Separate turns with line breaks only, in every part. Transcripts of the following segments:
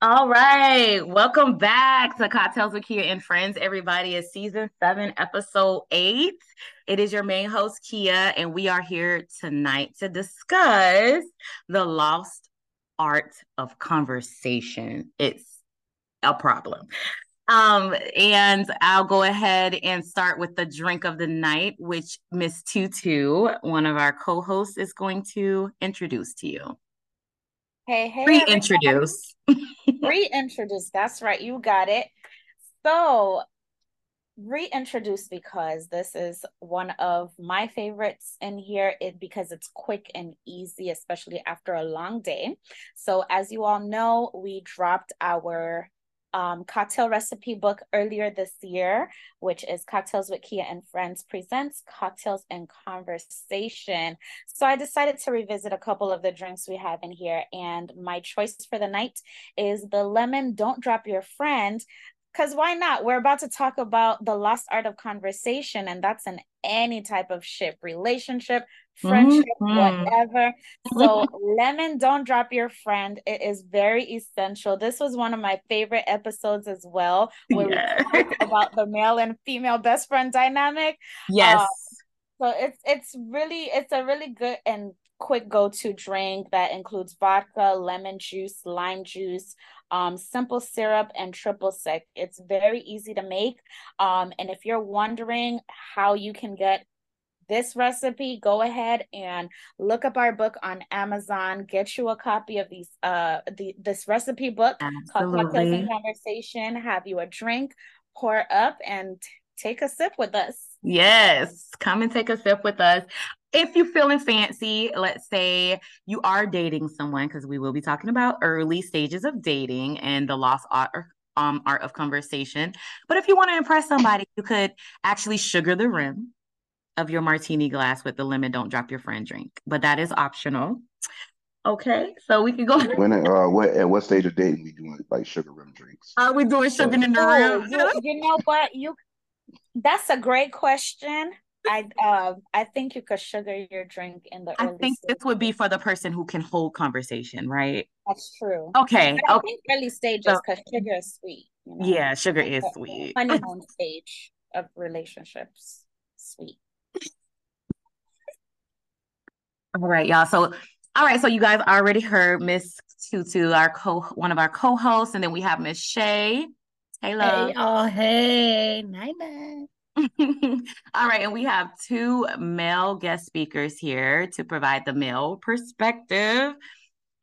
All right, welcome back to Cocktails with Kiya and Friends. Everybody It's season seven, episode eight. It is your main host, Kiya, and we are here tonight to discuss the lost art of conversation. It's a problem. Um, and I'll go ahead and start with the drink of the night, which Miss Tutu, one of our co-hosts, is going to introduce to you.
Hey, hey.
Reintroduce.
Reintroduce. That's right. You got it. So, reintroduce because this is one of my favorites in here it because it's quick and easy especially after a long day so as you all know we dropped our um, cocktail recipe book earlier this year, which is Cocktails with Kiya and Friends Presents Cocktails and Conversation. So I decided to revisit a couple of the drinks we have in here. And my choice for the night is the lemon Don't Drop Your Friend. Because why not? We're about to talk about the lost art of conversation, and that's in any type of ship, relationship, friendship, mm-hmm. whatever. So, lemon, don't drop your friend. It is very essential. This was one of my favorite episodes as well, where yeah. we talked about the male and female best friend dynamic.
Yes. Uh,
so it's it's really it's a really good and quick go-to drink that includes vodka, lemon juice, lime juice, um, simple syrup, and triple sec. It's very easy to make. Um, and if you're wondering how you can get this recipe, go ahead and look up our book on Amazon. Get you a copy of these uh the this recipe book
Absolutely. called
Cocktails and Conversation. Have you a drink, pour up, and take a sip with us.
Yes, come and take a sip with us. If you're feeling fancy, let's say you are dating someone, because we will be talking about early stages of dating and the lost art, um, art of conversation. But if you want to impress somebody, you could actually sugar the rim of your martini glass with the lemon don't drop your friend drink. But that is optional. Okay, so we can go.
When uh, what at what stage of dating we doing like sugar rim drinks?
Are we doing sugar in the oh, rim?
You, you know what? You that's a great question. I uh, I think you could sugar your drink in the.
I think stages. this would be for the person who can hold conversation, right?
That's true.
Okay.
But I okay. think early stages because so, sugar is sweet.
You know? Yeah, sugar is sweet.
Honeymoon stage of relationships, sweet.
All right, y'all. So, all right. So you guys already heard Miss Tutu, our co one of our co-hosts, and then we have Miss Shay. Hey, love.
Hey, oh, hey, night night.
All right, and we have two male guest speakers here to provide the male perspective.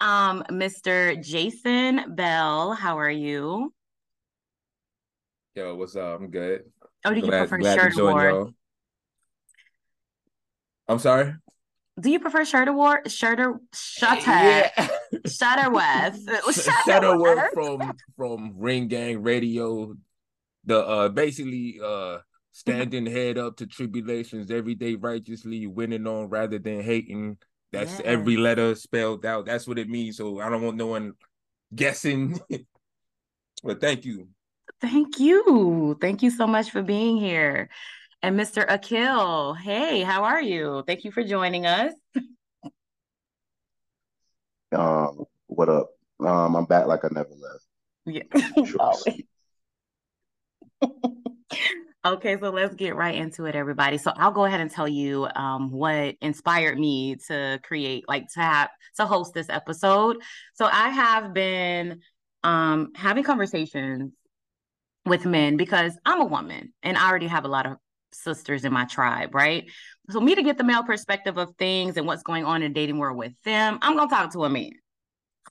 Um, Mr. Jason Bell, how are you?
Yo, what's up? I'm good.
Oh, do you glad, prefer shirt or
I'm sorry.
Do you prefer Shutterworth? Shutter Shutter yeah. Shutterworth.
Shutterworth from from Ring Gang Radio. The uh basically uh standing head up to tribulations every day righteously, winning on rather than hating. That's yes. every letter spelled out. That's what it means. So I don't want no one guessing. but thank you.
Thank you. Thank you so much for being here. And Mr. Akil, hey, how are you? Thank you for joining us.
Um, what up? Um, I'm back like I never left.
Yeah. okay, so let's get right into it, everybody. So I'll go ahead and tell you um, what inspired me to create, like to have to host this episode. So I have been um, having conversations with men because I'm a woman and I already have a lot of sisters in my tribe, right? So me to get the male perspective of things and what's going on in dating world with them, I'm gonna talk to a man.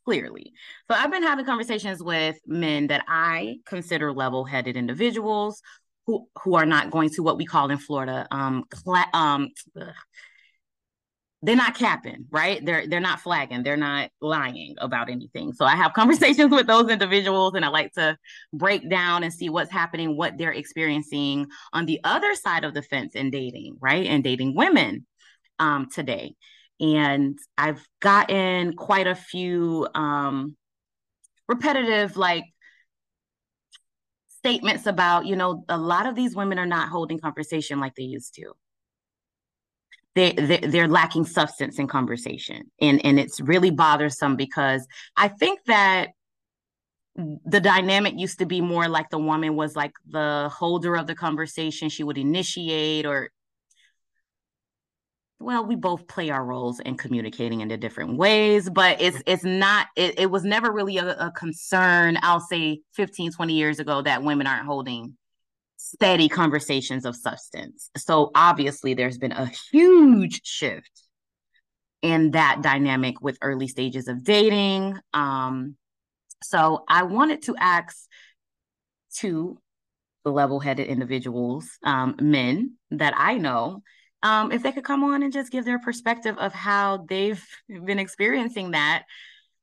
Clearly. So I've been having conversations with men that I consider level-headed individuals who who are not going to what we call in Florida um cla- um they're not capping, right? They're they're not flagging, they're not lying about anything. So I have conversations with those individuals and I like to break down and see what's happening, what they're experiencing on the other side of the fence in dating, right? And dating women um today. And I've gotten quite a few um repetitive like statements about, you know, a lot of these women are not holding conversation like they used to they, they they're lacking substance in conversation. And and it's really bothersome because i think that the dynamic used to be more like the woman was like the holder of the conversation she would initiate or well we both play our roles in communicating in the different ways but it's it's not it, it was never really a, a concern i'll say 15 20 years ago that women aren't holding steady conversations of substance. So obviously there's been a huge shift in that dynamic with early stages of dating. Um so i wanted to ask two level-headed individuals um men that i know um, if they could come on and just give their perspective of how they've been experiencing that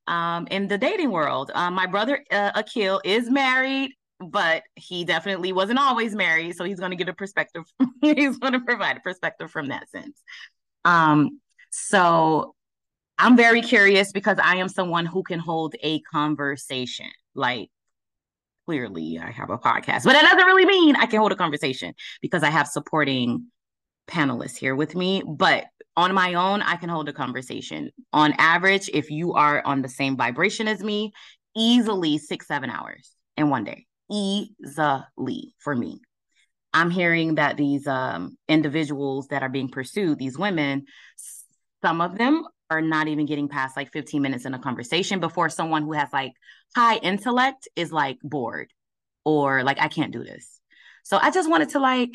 um, in the dating world. Um, my brother uh, Akil is married, but he definitely wasn't always married, so he's going to get a perspective. he's going to provide a perspective from that sense. Um, so I'm very curious because I am someone who can hold a conversation. Like clearly, I have a podcast, but that doesn't really mean I can hold a conversation because I have supporting panelists here with me, but on my own, I can hold a conversation. On average, if you are on the same vibration as me, easily six, seven hours in one day. Easily for me. I'm hearing that these um, individuals that are being pursued, these women, some of them are not even getting past like 15 minutes in a conversation before someone who has like high intellect is like bored or like, I can't do this. So I just wanted to like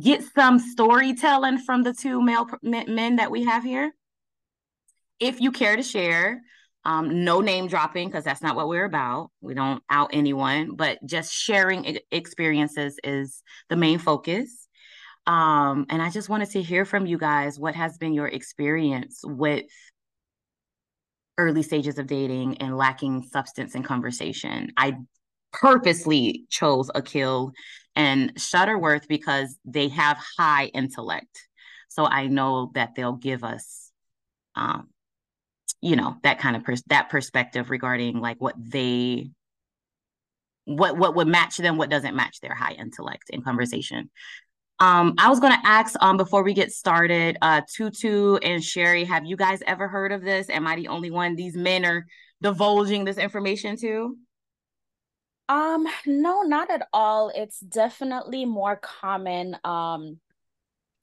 get some storytelling from the two male men that we have here. If you care to share, um, no name dropping because that's not what we're about. We don't out anyone, but just sharing experiences is the main focus. Um, and I just wanted to hear from you guys what has been your experience with early stages of dating and lacking substance in conversation. I purposely chose Akil and Shutterworth because they have high intellect. So I know that they'll give us, um, you know, that kind of pers- that perspective regarding like what they, what what would match them, what doesn't match their high intellect in conversation. Um, I was going to ask um, before we get started, uh, Tutu and Sherry, have you guys ever heard of this? Am I the only one these men are divulging this information to?
Um, no, not at all. It's definitely more common, um,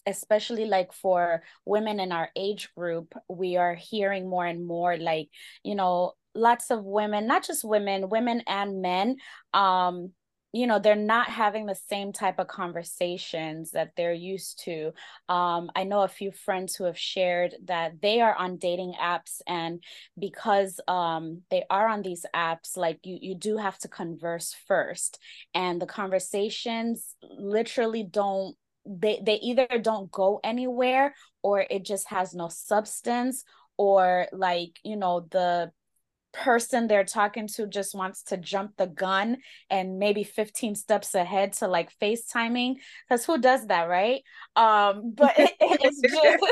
especially like for women in our age group. We are hearing more and more like, you know, lots of women, not just women, women and men, um, you know they're not having the same type of conversations that they're used to um, i know a few friends who have shared that they are on dating apps and because um, they are on these apps like you you do have to converse first and the conversations literally don't they they either don't go anywhere or it just has no substance or like you know the person they're talking to just wants to jump the gun and maybe 15 steps ahead to like FaceTiming. Because who does that right? Um but it, it's just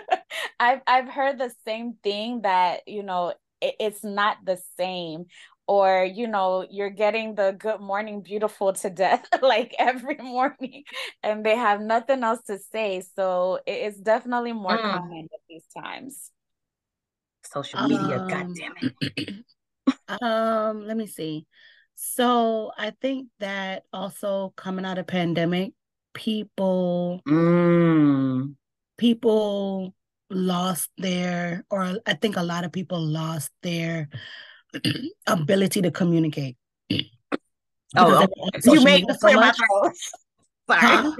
I've I've heard the same thing that you know it, it's not the same or you know you're getting the good morning beautiful to death like every morning and they have nothing else to say so it's definitely more mm. common at these times
social media. Um, God damn it.
um, let me see. So I think that also coming out of pandemic, people mm. people lost their or I think a lot of people lost their ability to communicate.
Oh, you made me clear my throat. Sorry.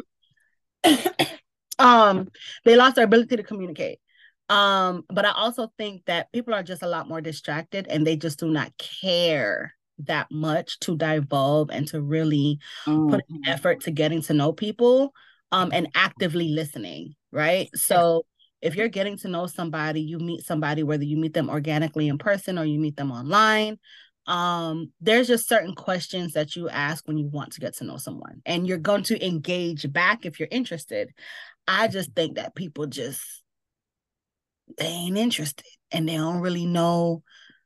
um, they lost their ability to communicate. Um, but I also think that people are just a lot more distracted and they just do not care that much to divulge and to really mm-hmm. put effort to getting to know people um and actively listening, right? So if you're getting to know somebody, you meet somebody, whether you meet them organically in person or you meet them online, um, there's just certain questions that you ask when you want to get to know someone, and you're going to engage back if you're interested. I just think that people just they ain't interested and they don't really know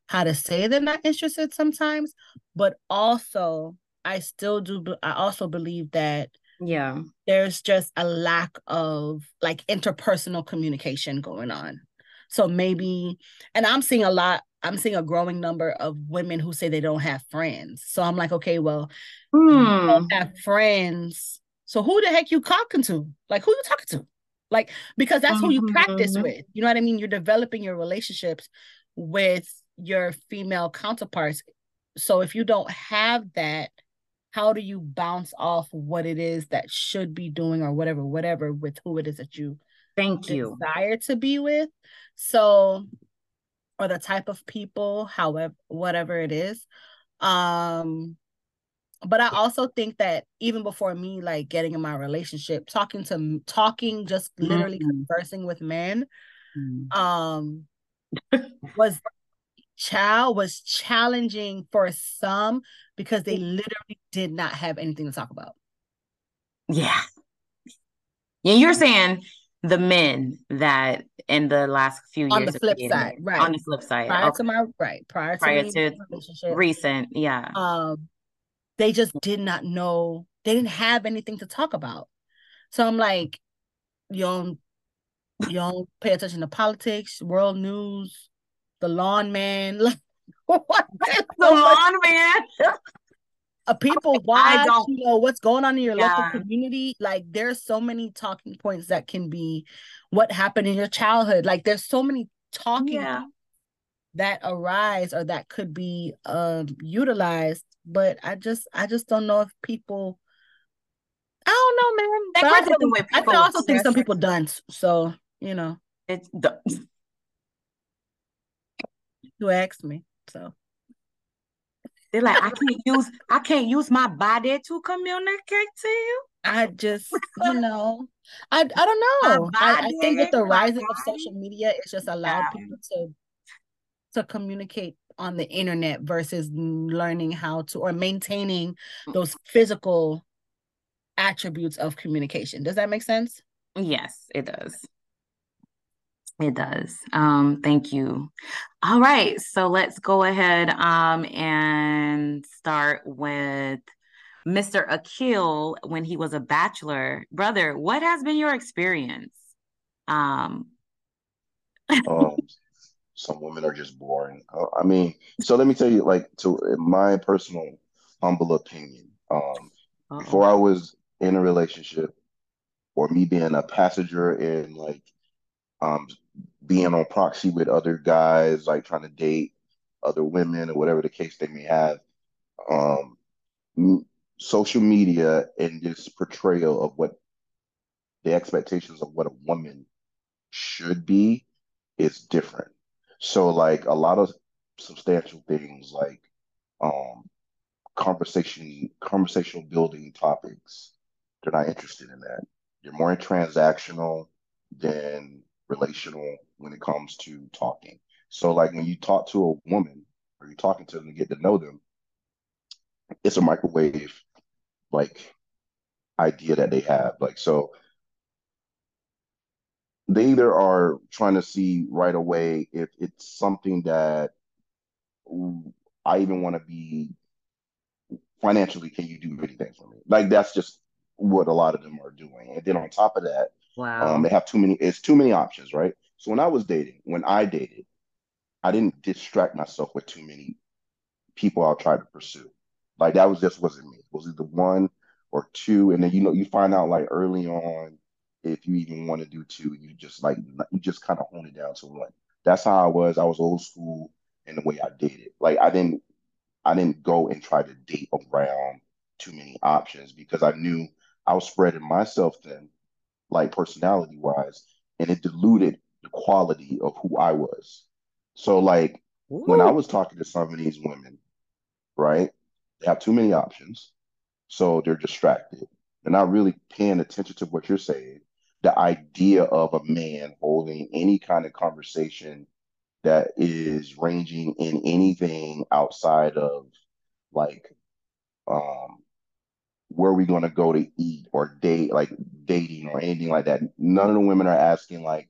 how to say they're not interested sometimes but also i still do i also believe that
Yeah.
There's just a lack of like interpersonal communication going on. So maybe, and I'm seeing a lot, I'm seeing a growing number of women who say they don't have friends. So I'm like, okay, well,
Hmm.
you don't have friends. So who the heck you talking to? Like who you talking to? Like because that's who you practice
Mhm.
with. You know what I mean? You're developing your relationships with your female counterparts. So if you don't have that, how do you bounce off what it is that should be doing or whatever, whatever with who it is that you
Thank you.
desire to be with? So or the type of people, however, whatever it is. Um but I also think that even before me like getting in my relationship, talking to talking, just literally
Mhm.
conversing with men,
Mm.
um, was child was challenging for some because they literally did not have anything to talk about.
Yeah. And you're saying the men that in the last few years
On the flip side, right.
On the flip side.
Prior
okay.
to my right, prior to,
Prior to
a relationship,
recent, yeah.
um, they just did not know they didn't have anything to talk about. So I'm like, you don't you don't pay attention to politics, world news, the lawn man. Like what?
The lawn man.
Uh, people watch, you know, what's going on in your
Yeah.
local community. Like there's so many talking points that can be what happened in your childhood. Like there's so many talking
Yeah.
that arise or that could be um utilized. But I just I just don't know if people I don't know, man.
That
But I,
goes
also,
with the
I can also think some people done. So, you know,
It's the,
who asked me. So
they're like, I can't use I can't use my body to communicate to you.
I just, you know, I I don't know. I, I think with the rising of social media, it's just allowed people to to communicate on the internet versus learning how to or maintaining mm. those physical attributes of communication. Does that make sense?
Yes, it does. It does. Um, thank you. All right, so let's go ahead um and start with Mr. Akil when he was a bachelor. Brother, what has been your experience? Um,
Um, some women are just boring. I mean, so let me tell you, like, to my personal humble opinion, um,
uh-oh.
before I was in a relationship or me being a passenger in like um being on proxy with other guys, like trying to date other women or whatever the case they may have, um, social media and this portrayal of what the expectations of what a woman should be is different. So like a lot of substantial things like um conversation conversational building topics, they're not interested in that. They're more transactional than relational when it comes to talking. So like when you talk to a woman or you're talking to them to get to know them, it's a microwave like idea that they have. Like so they either are trying to see right away if it's something that I even want to be financially, can you do anything for me? Like that's just what a lot of them are doing. And then on top of that,
Wow.
um, they have too many, it's too many options, right? So when I was dating, when I dated, I didn't distract myself with too many people I'll try to pursue. Like that was just wasn't me. It was either one or two, and then you know you find out like early on if you even want to do two, you just like you just kind of hone it down to one. That's how I was. I was old school in the way I dated. Like I didn't I didn't go and try to date around too many options because I knew I was spreading myself thin, like personality wise, and it diluted quality of who I was. So like when I was talking to some of these women, right? They have too many options. So they're distracted. They're not really paying attention to what you're saying. The idea of a man holding any kind of conversation that is ranging in anything outside of like um where are we going to go to eat or date like dating or anything like that none of the women are asking like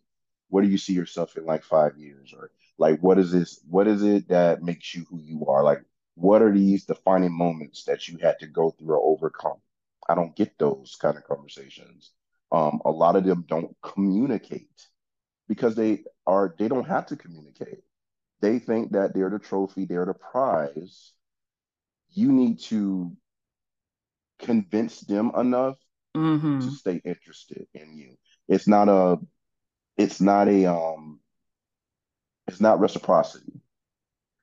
where do you see yourself in like five years or like what is this what is it that makes you who you are like what are these defining moments that you had to go through or overcome I don't get those kind of conversations. Um, a lot of them don't communicate because they are they don't have to communicate. They think that they're the trophy, they're the prize. You need to convince them enough
Mm-hmm.
to stay interested in you. It's not a it's not a um it's not reciprocity.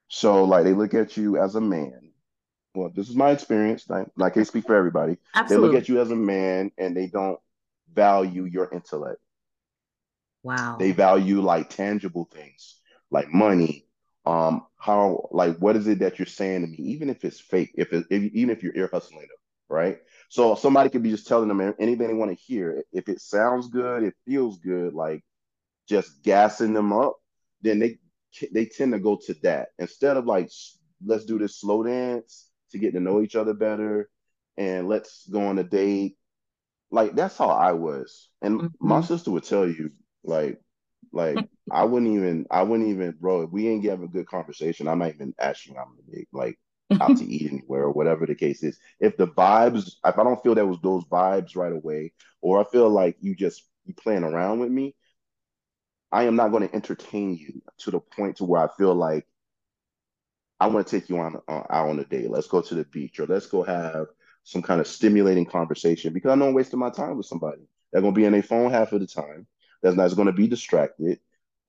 So like they look at you as a man. Well, this is my experience. I, I can't speak for everybody.
Absolutely.
They look at you as a man and they don't value your intellect.
Wow.
They value like tangible things, like money. Um, how like what is it that you're saying to me, even if it's fake, if it, if even if you're ear hustling them, right? So somebody could be just telling them anything they want to hear. If it sounds good, it feels good, like just gassing them up, then they they tend to go to that instead of like let's do this slow dance to get to know each other better and let's go on a date. Like that's how I was. And
Mm-hmm.
my sister would tell you, like, like I wouldn't even, I wouldn't even, bro, if we ain't have a good conversation, I might even ask you out on a date, like out to eat anywhere or whatever the case is. If the vibes, if I don't feel that was those vibes right away, or I feel like you just you playing around with me, I am not going to entertain you to the point to where I feel like I want to take you on uh, out on a date. Let's go to the beach or let's go have some kind of stimulating conversation because I know I'm wasting my time with somebody. They're going to be on their phone half of the time. That's not going to be distracted.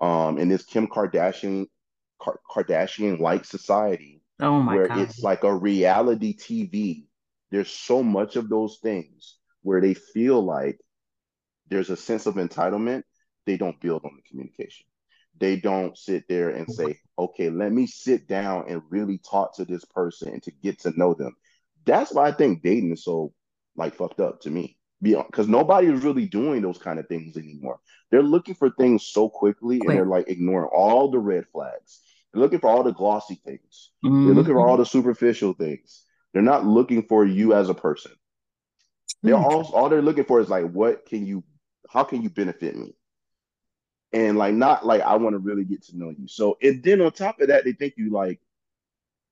Um, in this Kim Kardashian Kardashian like society,
oh my
where
God.
it's like a reality TV. There's so much of those things where they feel like there's a sense of entitlement. They don't build on the communication. They don't sit there and say, okay, let me sit down and really talk to this person and to get to know them. That's why I think dating is so like fucked up to me. Because nobody is really doing those kind of things anymore. They're looking for things so quickly
Quick.
and they're like ignoring all the red flags. They're looking for all the glossy things. They're
Mhm.
looking for all the superficial things. They're not looking for you as a person. They're
Mm.
all all they're looking for is like, what can you, how can you benefit me? And like not like I want to really get to know you. So and then on top of that, they think you like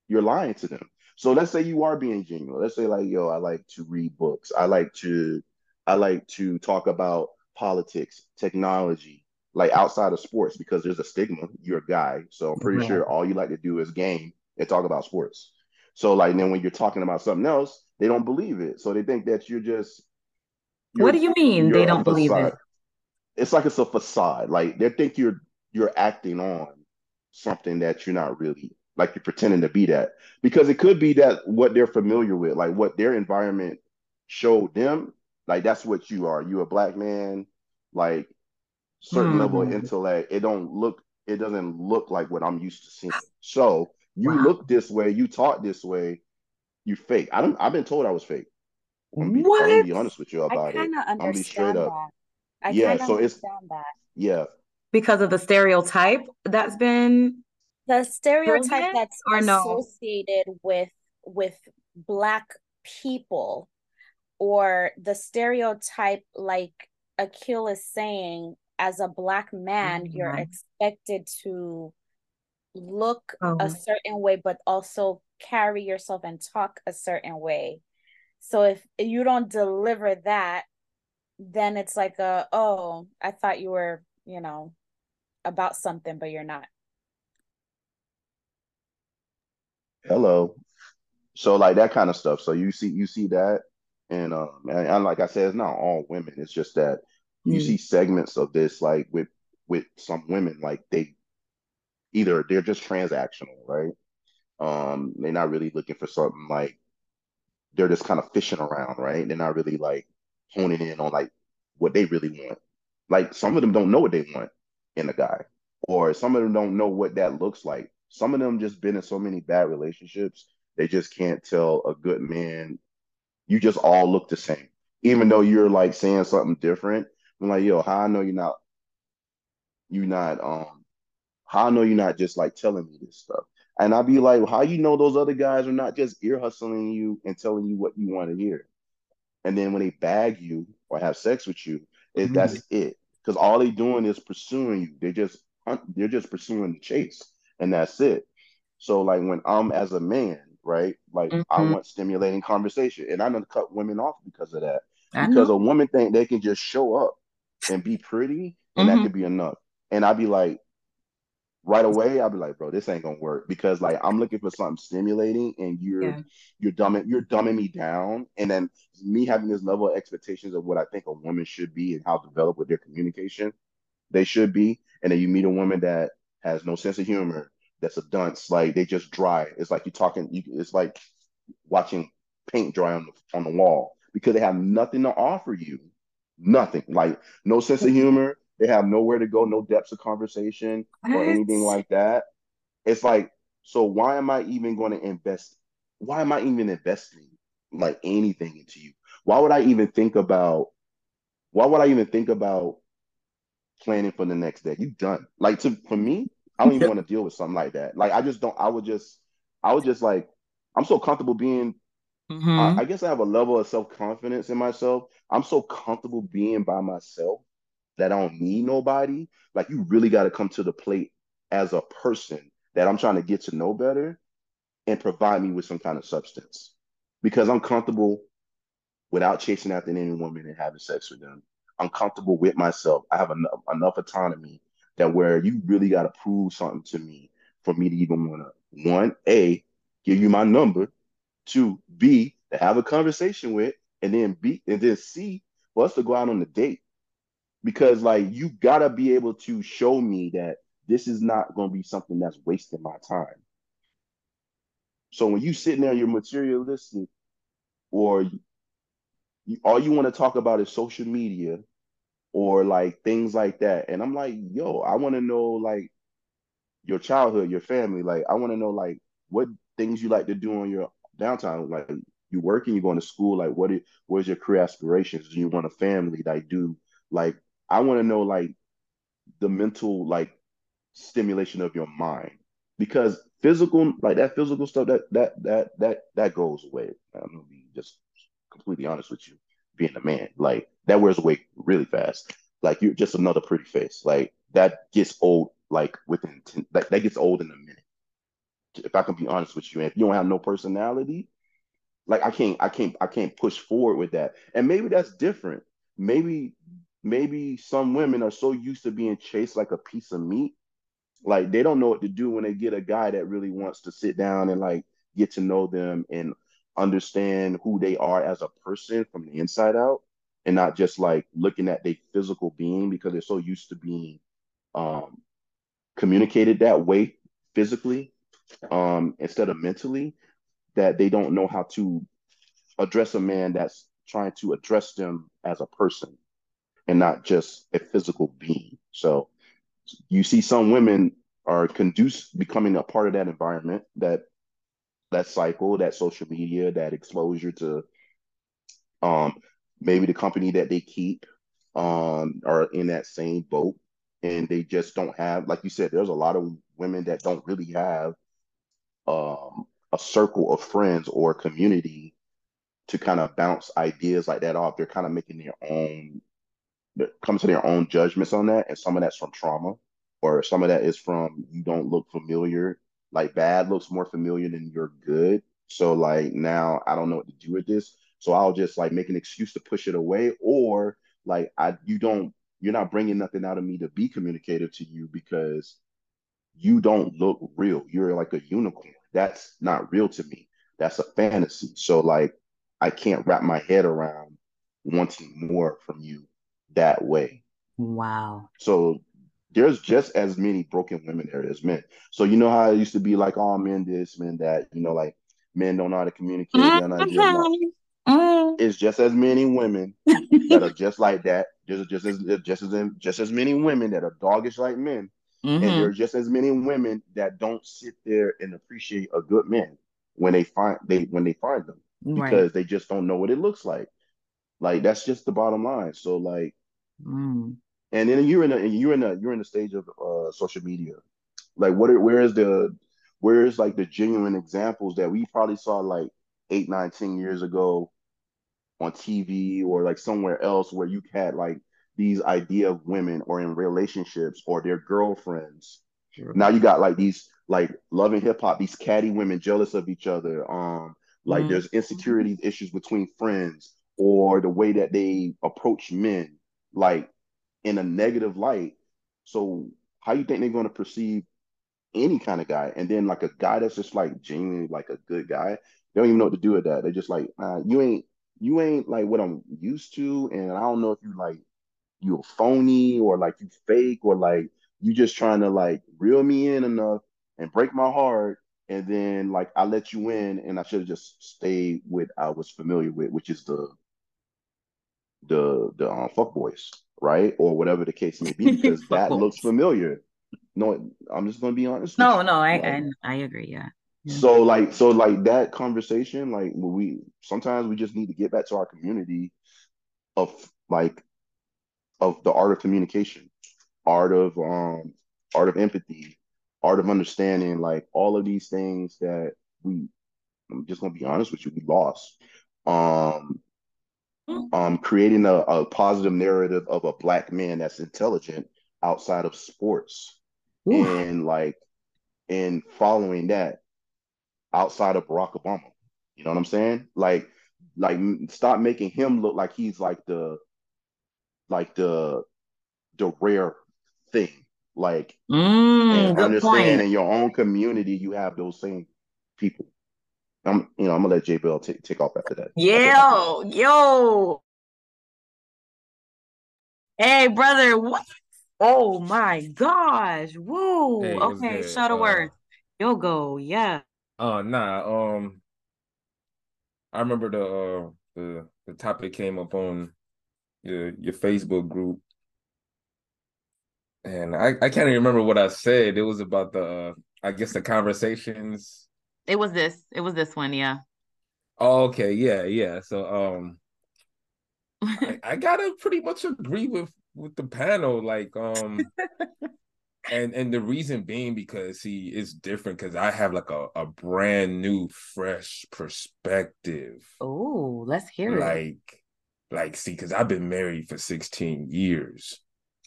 you're lying to them. So let's say you are being genuine. Let's say like, yo, I like to read books. I like to, I like to talk about politics, technology, like outside of sports because there's a stigma. You're a guy, so I'm pretty
Right.
sure all you like to do is game and talk about sports. So like then when you're talking about something else, they don't believe it. So they think that you're just.
What do you mean they don't believe it?
It's like it's a facade. Like they think you're you're acting on something that you're not really like you're pretending to be that because it could be that what they're familiar with, like what their environment showed them, like that's what you are. You a black man, like certain level of
Hmm.
intellect. It don't look, it doesn't look like what I'm used to seeing. So you
Wow.
look this way, you talk this way, you fake. I don't. I've been told I was fake. I'm gonna be, I'm
What?
gonna be honest with you
I
about it.
kind of
I'm gonna be straight
understand
up.
That. I
Yeah,
kind of
so it's
understand that.
yeah.
Because of the stereotype that's been
The stereotype that's
or no?
associated with with black people or the stereotype like Akil is saying as a black man you're
Mhm.
expected to look
Oh.
a certain way but also carry yourself and talk a certain way so if you don't deliver that then it's like a oh I thought you were you know about something but you're not
Hello. So like that kind of stuff. So you see you see that, and um and, and like I said, it's not all women. It's just that you
Mm.
see segments of this like with with some women like they either they're just transactional, right? Um, they're not really looking for something like they're just kind of fishing around, right? They're not really like honing in on like what they really want. Like some of them don't know what they want in a guy, or some of them don't know what that looks like. Some of them just been in so many bad relationships, they just can't tell a good man. You just all look the same, even though you're like saying something different. I'm like, yo, how I know you're not, you're not, um, how I know you're not just like telling me this stuff. And I'd be like, how you know those other guys are not just ear hustling you and telling you what you want to hear? And then when they bag you or have sex with you, it,
Mhm.
that's it. Because all they doing is pursuing you. They're just they're just pursuing the chase, and that's it. So like when I'm as a man, right? Like
Mhm.
I want stimulating conversation, and I'm gonna cut women off because of that. Because a woman think they can just show up and be pretty, and
Mhm.
that could be enough. And I'd be like, right away, I'd be like, bro, this ain't gonna work because like I'm looking for something stimulating, and you're
Yeah.
you're dumbing you're dumbing me down, and then me having this level of expectations of what I think a woman should be and how developed with their communication they should be, and then you meet a woman that has no sense of humor, that's a dunce, like they just dry. It's like you're talking, you, it's like watching paint dry on the on the wall because they have nothing to offer you, nothing, like no sense of mm-hmm. humor. They have nowhere to go, no depths of conversation or anything like that. It's like, so why am I even going to invest? Why am I even investing like anything into you? Why would I even think about? Why would I even think about planning for the next day? You done. Like to for me, I don't even want to deal with something like that. Like I just don't. I would just. I would just like. I'm so comfortable being.
Mhm.
I, I guess I have a level of self confidence in myself. I'm so comfortable being by myself that I don't need nobody. Like you really got to come to the plate as a person that I'm trying to get to know better and provide me with some kind of substance because I'm comfortable without chasing after any woman and having sex with them. I'm comfortable with myself. I have enough, enough autonomy that where you really got to prove something to me for me to even want to one a give you my number, two b to have a conversation with, and then b and then c for us to go out on a date because like you gotta be able to show me that this is not to be something that's wasting my time. So when you sitting there, you're materialistic, or you, you, all you want to talk about is social media or like things like that, and I'm like, yo, I want to know like your childhood, your family. Like I want to know like what things you like to do on your downtime. Like you working, you going to school. Like what? Is, where's your career aspirations? Do you want a family? Like do like I want to know like the mental like stimulation of your mind because physical like that physical stuff that that that that that goes away. I'm gonna be just completely honest with you. Being a man, like that wears away really fast. Like you're just another pretty face. Like that gets old. Like within ten, that that gets old in a minute. If I can be honest with you, and if you don't have no personality, like I can't I can't I can't push forward with that. And maybe that's different. Maybe maybe some women are so used to being chased like a piece of meat like they don't know what to do when they get a guy that really wants to sit down and like get to know them and understand who they are as a person from the inside out and not just like looking at their physical being because they're so used to being um communicated that way physically um instead of mentally that they don't know how to address a man that's trying to address them as a person and not just a physical being. So you see some women are conduce becoming a part of that environment that that cycle that social media that exposure to um maybe the company that they keep um are in that same boat and they just don't have like you said there's a lot of women that don't really have um a circle of friends or community to kind of bounce ideas like that off. They're kind of making their own come to their own judgments on that and some of that's from trauma or some of that is from you don't look familiar. Like bad looks more familiar than you're good. So like now i don't know what to do with this. So i'll just like make an excuse to push it away or like i you don't you're not bringing nothing out of me to be communicative to you because you don't look real. You're like a unicorn. That's not real to me. That's a fantasy. So like i can't wrap my head around wanting more from you that way
Wow.
so there's just as many broken women there as men. So you know how it used to be like, oh, men this, men that, you know, like men don't know how to communicate. They're not just not.
Mhm.
It's just as many women that are just like that. There's just as just as just as many women that are doggish like men, and
Mhm.
there's just as many women that don't sit there and appreciate a good man when they find they when they find them
Right.
because they just don't know what it looks like. Like that's just the bottom line. So like
Mm.
and then you're in a you're in a you're in the stage of uh social media like what are, where is the where is like the genuine examples that we probably saw like eight nine ten years ago on tv or like somewhere else where you had like these idea of women or in relationships or their girlfriends Now you got like these like Love & Hip Hop, these catty women jealous of each other. Um, like
Mhm.
there's insecurities issues between friends or the way that they approach men, like in a negative light. So how you think they're going to perceive any kind of guy? And then like a guy that's just like genuinely like a good guy, they don't even know what to do with that. They're just like, you ain't you ain't like what I'm used to, and I don't know if you like you a phony or like you fake or like you just trying to like reel me in enough and break my heart and then like I let you in and I should have just stayed with I was familiar with, which is the the the um, fuck boys, right? Or whatever the case may be, because that
boys.
looks familiar. No, I'm just gonna be honest.
No, no, I, I I agree. Yeah. Yeah.
so like so like that conversation, like when we sometimes we just need to get back to our community of like of the art of communication, art of um art of empathy, art of understanding, like all of these things that we I'm just gonna be honest with you, we lost. Um um creating a, a positive narrative of a black man that's intelligent outside of sports
Oof.
and like and following that outside of Barack Obama. You know what I'm saying? Like like stop making him look like he's like the like the the rare thing. Like
Mm,
and
good
understand
point.
in your own community you have those same people. I'm you know, I'm gonna let J Bell take take off after that.
Yo, yo. Hey, brother, what? Oh my gosh. Woo.
Hey, what's
Okay,
good?
Shutterworth. You'll go. Yeah.
Uh, nah. Um, I remember the uh the the topic came up on your your Facebook group, and I I can't even remember what I said. It was about the uh, I guess the conversations.
It was this. It was this one, yeah.
Oh, okay, yeah, yeah. So um, I, I gotta pretty much agree with with the panel. Like um, and and the reason being because see, it's different because I have like a a brand new, fresh perspective.
Oh, let's hear it.
like like see because i've been married for 16 years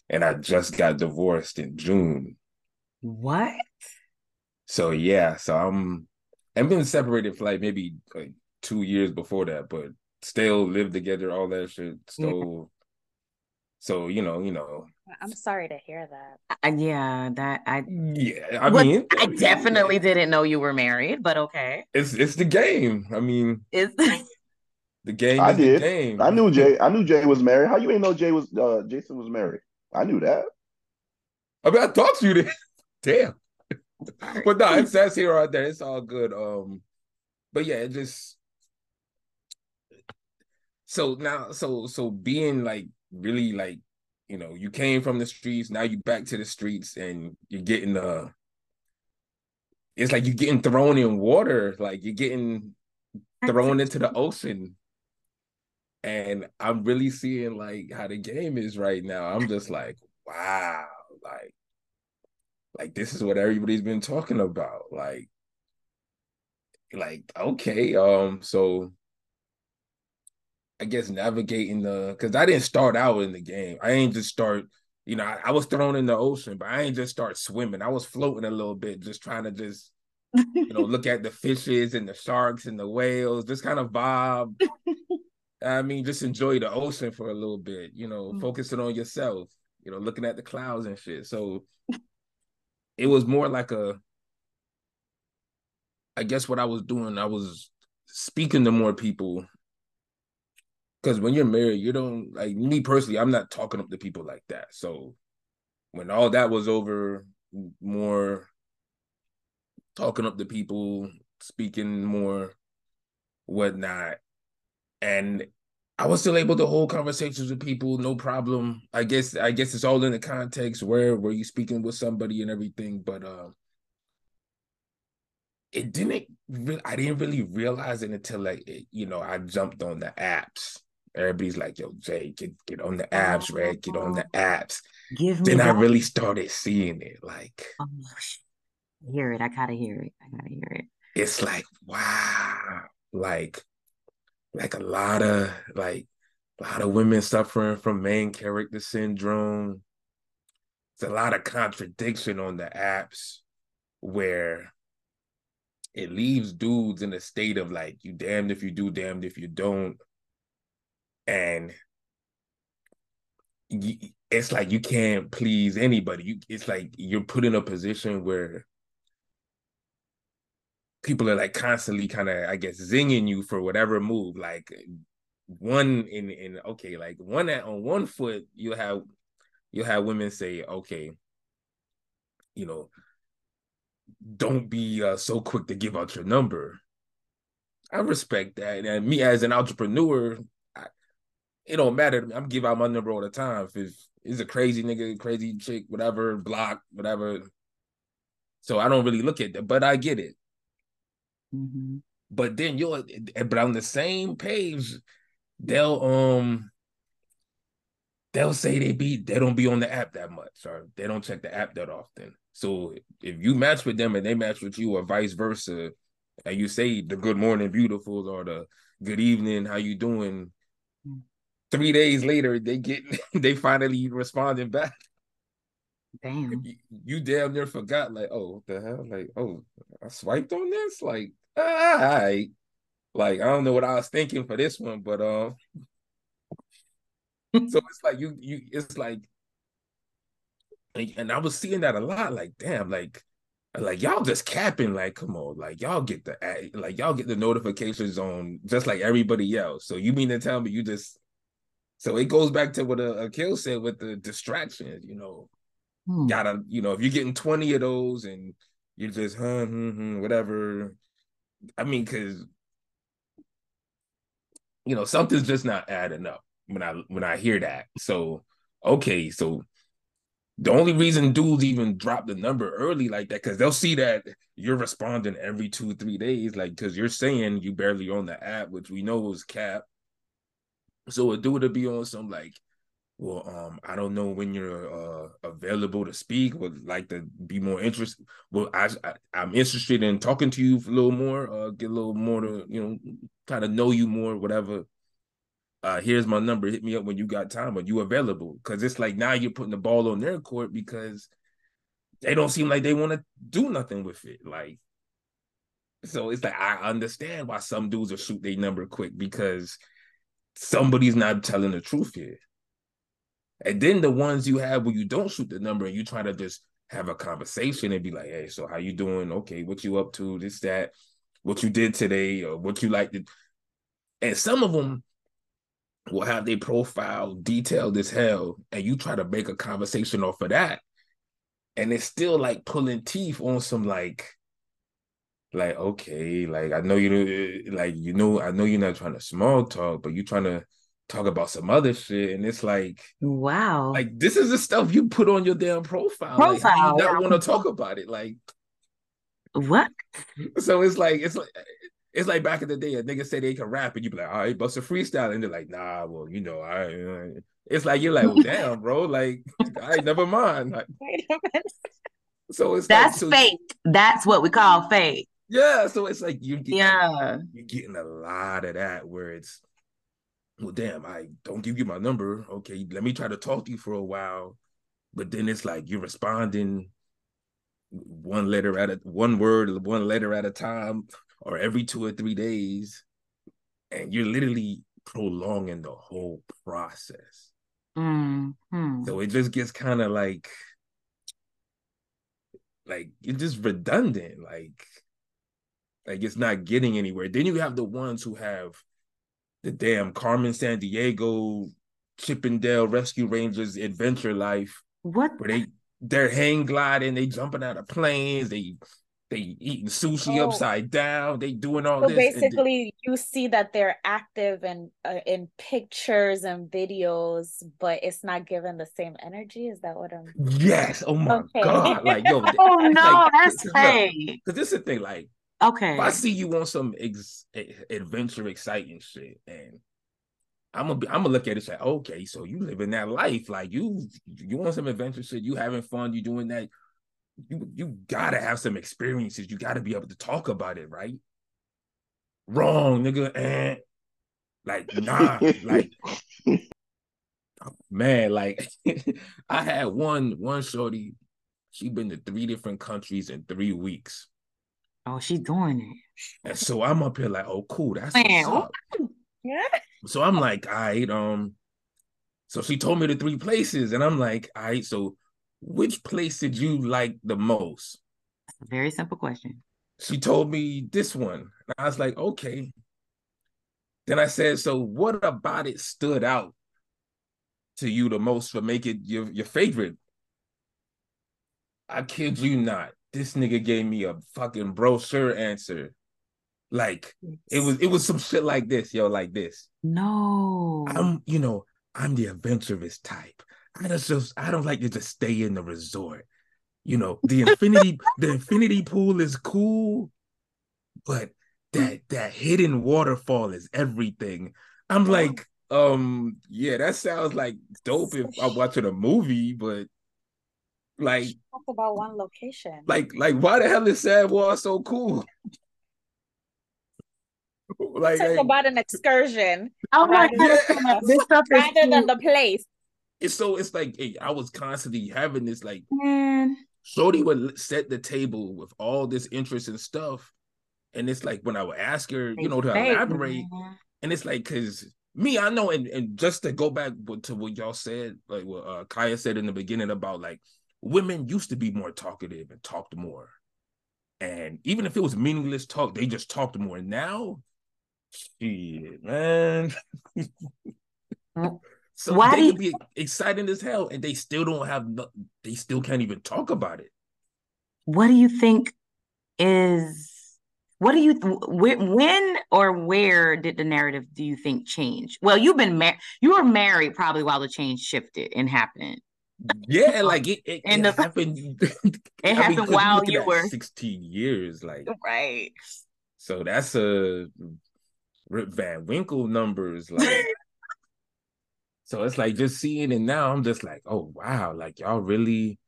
and i just got divorced in june
What?
so yeah so i'm i've been separated for like maybe like two years before that but still live together all that shit still so you know you know
I'm sorry to hear that.
I, yeah, that I
yeah i
Well,
mean
I definitely didn't know you were married, but okay.
it's it's the game i mean
Is
the game
I
is the
did.
game
I knew Jay. I knew Jay was married. How you ain't know Jay was uh Jason was married? I knew that.
i mean i talked to you then. damn but no, it says here or there. It's all good. Um, but yeah, it just so now, so so being like really like you know, you came from the streets, now you back to the streets, and you're getting uh, it's like you're getting thrown in water, like you're getting thrown into the ocean. And I'm really seeing like how the game is right now. I'm just like, wow, like, like this is what everybody's been talking about. Like, like okay um so i guess navigating the because i didn't start out in the game i ain't just start you know I, I was thrown in the ocean but i ain't just start swimming i was floating a little bit just trying to just you know look at the fishes and the sharks and the whales just kind of bob i mean just enjoy the ocean for a little bit you know
Mm.
focusing on yourself you know looking at the clouds and shit so it was more like a I guess what I was doing, I was speaking to more people. Because when you're married, you don't like me personally. I'm not talking up to people like that. So when all that was over, more talking up to people, speaking more, whatnot, and I was still able to hold conversations with people, no problem. I guess I guess it's all in the context where were you speaking with somebody and everything, but uh, it didn't. Re- I didn't really realize it until like it, you know I jumped on the apps. Everybody's like, "Yo, Jay, get get on the apps, right? get on the apps."
give me
Then I really started seeing it. Like
Oh, hear it. I gotta hear it. I gotta hear it.
it's like wow, like like a lot of like a lot of women suffering from main character syndrome. it's a lot of contradiction on the apps where it leaves dudes in a state of like you damned if you do, damned if you don't. And it's like you can't please anybody. You it's like you're put in a position where people are like constantly kind of, I guess, zinging you for whatever move. Like one in in okay, like one at on one foot, you have you'll have women say, okay, you know, don't be uh, so quick to give out your number. I respect that. And me as an entrepreneur, I, it don't matter. I'm give out my number all the time. If it's a crazy nigga, crazy chick, whatever, block, whatever. So I don't really look at that, but I get it. Mm-hmm. But then you're, but on the same page, they'll um they'll say they be they don't be on the app that much or they don't check the app that often. So if you match with them and they match with you or vice versa, and you say the good morning beautiful or the good evening, how you doing? Three days later, they get they finally responding back.
Damn.
You, you damn near forgot, like, oh, what the hell? Like, oh, I swiped on this? Like, all right. Like, I don't know what I was thinking for this one, but um, so it's like you you it's like and I was seeing that a lot, like, damn, like like y'all just capping, like, come on, like y'all get the like y'all get the notifications on just like everybody else. So you mean to tell me you just so it goes back to what Akil said with the distractions, you know. Hmm. Gotta, you know, if you're getting 20 of those and you're just huh, hmm, hmm, whatever. I mean, cause you know, something's just not adding up when I when I hear that. So okay, so the only reason dudes even drop the number early like that because they'll see that you're responding every two three days like because you're saying you barely on the app which we know was cap so a dude to be on some like well um i don't know when you're uh available to speak would like to be more interested well I, I i'm interested in talking to you a little more uh get a little more to you know kind of know you more whatever uh, here's my number. Hit me up when you got time. Are you available? Because it's like now you're putting the ball on their court because they don't seem like they want to do nothing with it. Like, so it's like I understand why some dudes will shoot their number quick because somebody's not telling the truth here. And then the ones you have where you don't shoot the number and you try to just have a conversation and be like, hey, so how you doing? Okay, what you up to? This, that, what you did today, or what you like. And some of them will have their profile detailed as hell, and you try to make a conversation off of that, and it's still like pulling teeth on some like, like okay, like I know you like you know I know you're not trying to small talk, but you're trying to talk about some other shit, and it's like
wow,
like this is the stuff you put on your damn profile. Profile, like, you don't want to talk about it, like
what?
So it's like it's like it's like back in the day, a nigga say they can rap, and you be like, all right, bust a freestyle, and they're like, nah, well, you know, I. It's like you're like, well, damn, bro, like, I never mind. Like, Wait a minute.
So it's that's like, so, fake. That's what we call fake.
Yeah, so it's like you
yeah,
you're getting a lot of that where it's, well, damn, I don't give you my number. Okay, let me try to talk to you for a while, but then it's like you're responding one letter at a one word, one letter at a time or every two or three days, and you're literally prolonging the whole process. Mm-hmm. So it just gets kind of like, like it's just redundant. Like, like it's not getting anywhere. Then you have the ones who have the damn Carmen Sandiego Chippendale Rescue Rangers adventure life.
What?
Where they they're hang gliding, they jumping out of planes, they they eating sushi oh. upside down. They doing all
so
this.
basically, you see that they're active and uh, in pictures and videos, but it's not given the same energy. Is that what I'm?
Yes. Oh my okay. god! Like yo.
oh no, like, that's fake.
Because this is the thing. Like,
okay,
if I see you on some ex- adventure, exciting shit, and I'm gonna be, I'm gonna look at it and say, okay, so you living that life, like you you want some adventure shit, you having fun, you doing that you you gotta have some experiences. You gotta be able to talk about it, right? Wrong, nigga. And like, nah, like man, like I had one one shorty, she been to three different countries in three weeks.
Oh, she's doing it.
And so I'm up here like, oh, cool, that's
Man,
what's up.
Yeah.
So I'm like, all right, um, so she told me the three places, and I'm like, all right, so which place did you like the most?
Very simple question.
She told me this one. And I was like, okay. Then I said, so what about it stood out to you the most for make it your, your favorite? I kid you not. This nigga gave me a fucking brochure answer. Like it was it was some shit like this, yo, like this.
No.
I'm, you know, I'm the adventurous type. I just, just I don't like to just stay in the resort. You know, the infinity, the infinity pool is cool, but that that hidden waterfall is everything. I'm like, um, yeah, that sounds like dope if I'm watching a movie, but like,
Talk about one location.
like, like, why the hell is Savoy so cool? like,
Talk
like,
about an excursion
oh my
rather,
Yeah.
This stuff is
rather than
too-
the place.
it's so it's like hey, I was constantly having this like
man.
Shorty would set the table with all this interest and stuff. And it's like when I would ask her, you know, to elaborate,
man.
and it's like, cause me, I know, and, and just to go back to what y'all said, like what uh, Kiya said in the beginning about like women used to be more talkative and talked more. And even if it was meaningless talk, they just talked more. Now, shit, man. so
Why
they
do you-
be exciting as hell, and they still don't have no, they still can't even talk about it.
What do you think is what do you when or where did the narrative do you think change? Well, you've been married. You were married probably while the change shifted and happened.
Yeah, like it, it,
And
it
the-
happened.
It happened while you were-
sixteen years, like
Right.
so. That's a Rip Van Winkle numbers, like. so it's like just seeing it now. I'm just like, oh wow, like y'all really.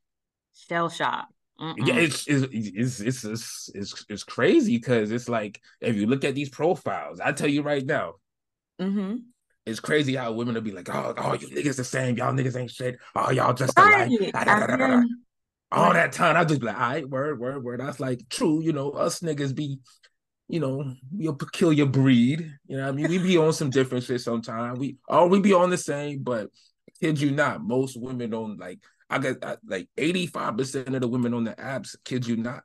Shell shock.
Yeah, it's it's it's it's it's, it's, it's crazy because it's like if you look at these profiles, I tell you right now,
mm-hmm.
It's crazy how women will be like, oh, oh, you niggas the same, y'all niggas ain't shit, oh, y'all just
Right.
alike. Da, da, da, all that time, I just be like, all right, word, word, word. That's like true, you know, us niggas be, you know, your peculiar breed. You know what I mean? We be on some different shit sometimes. We or we be on the same, but kid you not, most women don't like I got uh, like 85% of the women on the apps, kid you not.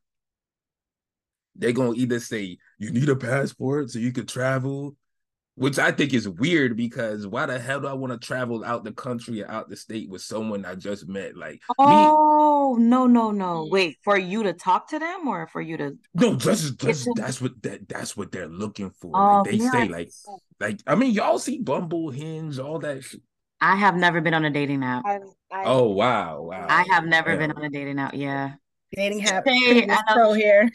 They're gonna either say you need a passport so you could travel, which I think is weird because why the hell do I want to travel out the country or out the state with someone I just met? Like
Oh no, no, no. Mm. Wait, for you to talk to them or for you to
No, just just that's what that that's what they're looking for.
Oh,
like they
yeah.
say, like like I mean, y'all see Bumble, Hinge, all that. Shit.
I have never been on a dating app.
I, I,
Oh wow, wow.
I have never been on a dating app. Yeah.
Dating app
Hey,
previous
I know-
pro here.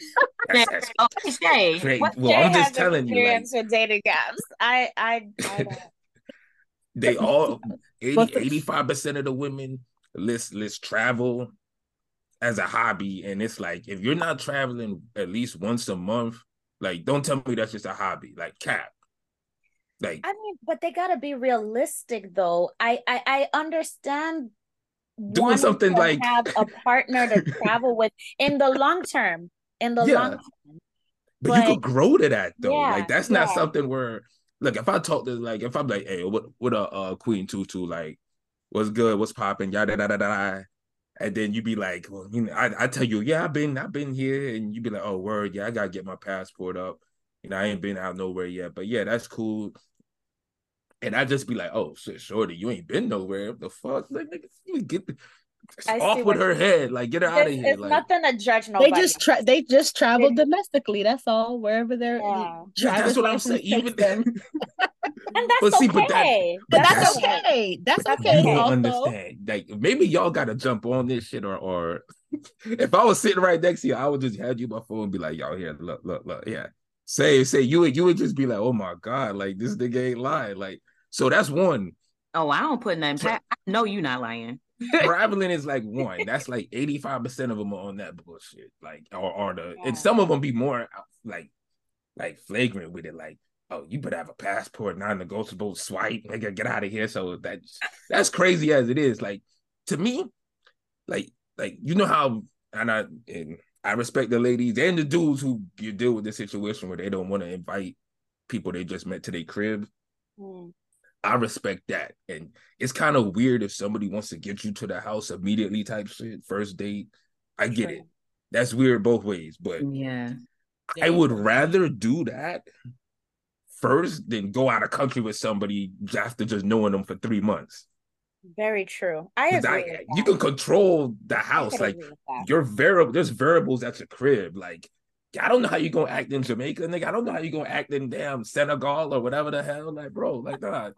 That's, that's
Shay.
great.
What-
Well,
Jay
I'm just telling you, like
experience with dating apps. I, I, I
they all 80, 85 percent of the women list list travel as a hobby, and it's like if you're not traveling at least once a month, like don't tell me that's just a hobby. Like cap, like
I mean, but they gotta be realistic, though. I, I, I understand
Doing something like-
have a partner to travel with in the long term. In the
Yeah.
long term,
But, you could grow to that though.
Yeah,
like that's not
yeah.
something where look if I talk to like if I'm like, hey, what what a uh, Queen Tutu like, what's good, what's popping, yada da da da da. And then you be like, well, you know, I, I tell you, yeah, I've been I've been here, and you be like, oh word, yeah, I gotta get my passport up. You know, I ain't been out nowhere yet, but yeah, that's cool. And I just be like, oh shit, shorty, you ain't been nowhere. What the fuck? Like, nigga, you get the, off with her head. Like, get her out of here.
it's
Like,
nothing to judge
They just tra- they just travel
They-
domestically. That's all. Wherever their
Yeah.
yeah, that's what I'm saying. Even
them.
and that's
But see, but that-
okay.
But that's,
That's-
okay. That's
That's
okay.
you don't
also.
understand. Like maybe y'all gotta jump on this shit, or or if I was sitting right next to you, I would just hand you my phone and be like, "Y'all here, look, look, look, yeah." Say, say you would you would just be like, "Oh my god, like this nigga ain't lying." Like so, that's one.
Oh, I don't put nothing past. I know you not lying.
Traveling is like one. That's like eighty five percent of them are on that bullshit. Like or or the
Yeah.
and some of them be more like like flagrant with it. Like oh, you better have a passport, non-negotiable swipe, nigga, get out of here. So that's that's crazy as it is. Like to me, like like you know how and I and I respect the ladies and the dudes who you deal with the situation where they don't want to invite people they just met to their crib. Mm. I respect that. And it's kind of weird if somebody wants to get you to the house immediately type shit, first date. I get it. That's weird both ways, but
yeah.
I would rather do that first than go out of country with somebody after just knowing them for three months.
Very true. I agree. I,
you can control the house. Like your variable, there's variables at your crib. Like I don't know how you're gonna act in Jamaica, nigga. I don't know how you're gonna act in damn Senegal or whatever the hell. Like, bro, like nah,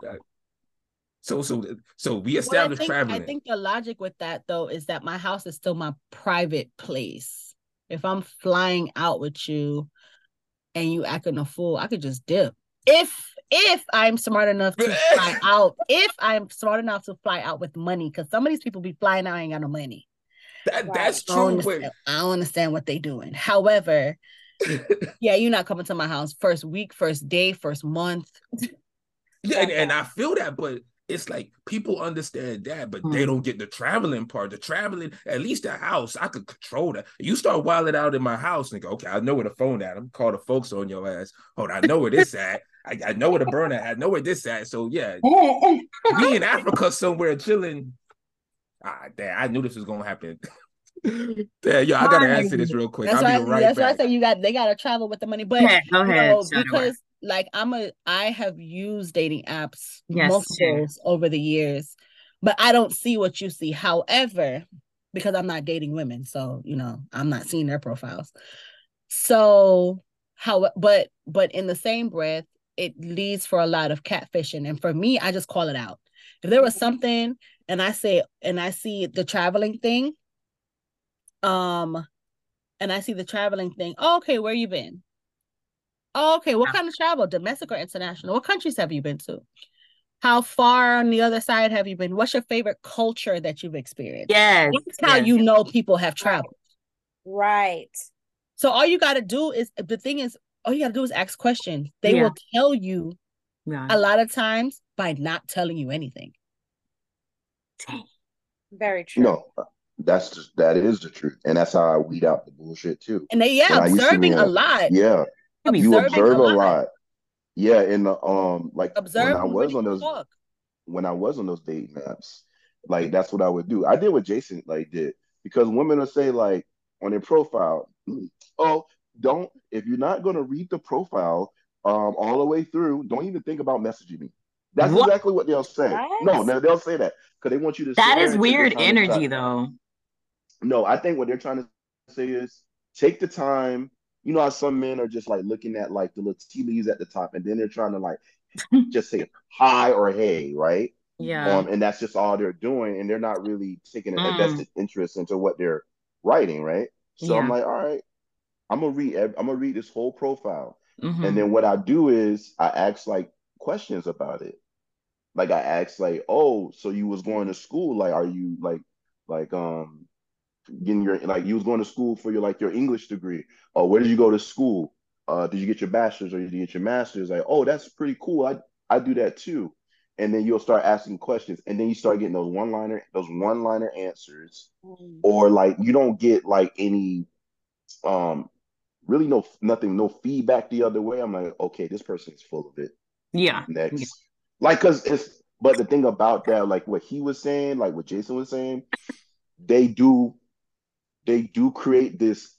So so so we established well, I think,
traveling. I think the logic with that though is that my house is still my private place. If I'm flying out with you and you acting a fool, I could just dip. If if I'm smart enough to fly out, if I'm smart enough to fly out with money, because some of these people be flying out ain't got no money.
That, that's true.
I don't, I don't understand what they doing. However, yeah, you're not coming to my house first week, first day, first month.
yeah, and, and I feel that, but it's like people understand that, but mm. they don't get the traveling part. The traveling, at least the house, I could control that. You start wilding out in my house and go, okay, I know where the phone at. I'm call the folks on your ass. Hold on, I know where this at. I, I know where the burner at. I know where this at. So yeah, we in Africa somewhere chilling. Ah, damn, I knew this was gonna happen. Yeah, yo, I gotta answer this real quick.
That's I'll why, right that's why I say you got they gotta travel with the money. But yeah, go ahead. Know, because like I'm a I have used dating apps yes, multiples over the years, but I don't see what you see. However, because I'm not dating women, so you know, I'm not seeing their profiles. So how but but in the same breath, it leads for a lot of catfishing. And for me, I just call it out. If there was mm-hmm. something and I say and I see the traveling thing, um, and I see the traveling thing. Oh, okay, where you been? Oh, okay, what kind of travel? Domestic or international? What countries have you been to? How far on the other side have you been? What's your favorite culture that you've experienced?
Yes.
That's how
yes.
you know people have traveled.
Right.
So all you got to do is the thing is all you got to do is ask questions. They yeah. will tell you yeah. a lot of times by not telling you anything.
Very true.
No, that's just that is the truth, and that's how I weed out the bullshit too.
And they yeah, when observing a lot.
Yeah, you observe a lot. lot. Yeah, in the um, like
observe when I
was on those talk. when I was on those date maps, like that's what I would do. I did what Jason like did because women will say like on their profile, oh, don't if you're not gonna read the profile um all the way through, don't even think about messaging me. That's what? exactly what they'll say. What? No, no, they'll say that because they want you to.
That is weird energy, though.
No, I think what they're trying to say is take the time. You know how some men are just like looking at like the little tea leaves at the top, and then they're trying to like just say hi or hey, right?
Yeah.
Um, and that's just all they're doing, and they're not really taking an mm. invested interest into what they're writing, right? So yeah. I'm like, all right, I'm gonna read. I'm gonna read this whole profile, mm-hmm. and then what I do is I ask like questions about it. Like I ask like, oh, so you was going to school? Like, are you like, like, um, getting your like you was going to school for your like your English degree. Or uh, where did you go to school? Uh, did you get your bachelor's or did you get your master's? Like, oh, that's pretty cool. I I do that too. And then you'll start asking questions, and then you start getting those one liner those one liner answers, mm. or like you don't get like any um really no nothing no feedback the other way. I'm like, okay, this person is full of it.
Yeah.
Next,
yeah.
like, cause it's but the thing about that, like what he was saying, like what Jason was saying, they do they do create this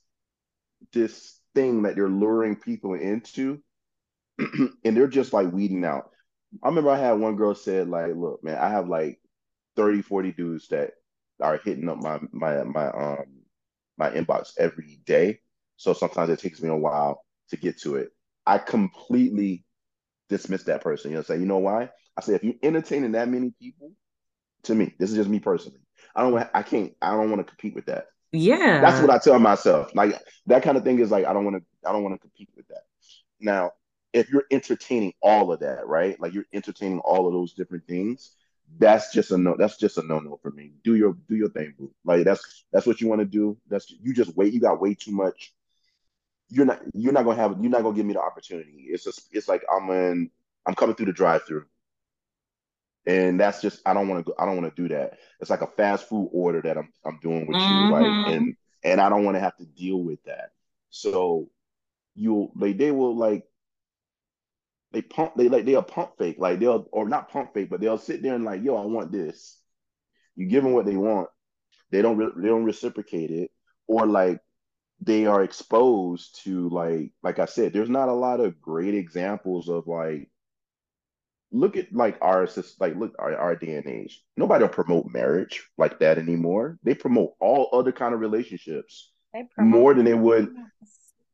this thing that they're luring people into and they're just like weeding out i remember i had one girl said like look man i have like 30 40 dudes that are hitting up my my my um my inbox every day so sometimes it takes me a while to get to it i completely dismiss that person you know say you know why i say if you're entertaining that many people to me this is just me personally i don't i can't i don't want to compete with that
yeah.
That's what I tell myself. Like that kind of thing is like I don't want to I don't want to compete with that. Now, if you're entertaining all of that, right? Like you're entertaining all of those different things, that's just a no that's just a no-no for me. Do your do your thing, boo. Like that's that's what you want to do. That's you just wait, you got way too much you're not you're not gonna have you're not gonna give me the opportunity. It's just it's like I'm in I'm coming through the drive through. And that's just I don't want to go I don't want to do that. It's like a fast food order that I'm I'm doing with mm-hmm. you, like and and I don't want to have to deal with that. So you'll they they will like they pump they like they'll pump fake like they'll or not pump fake but they'll sit there and like yo I want this. You give them what they want. They don't re- they don't reciprocate it or like they are exposed to like like I said, there's not a lot of great examples of like look at like our like look our, our day and age. Nobody will promote marriage like that anymore. They promote all other kind of relationships more than they would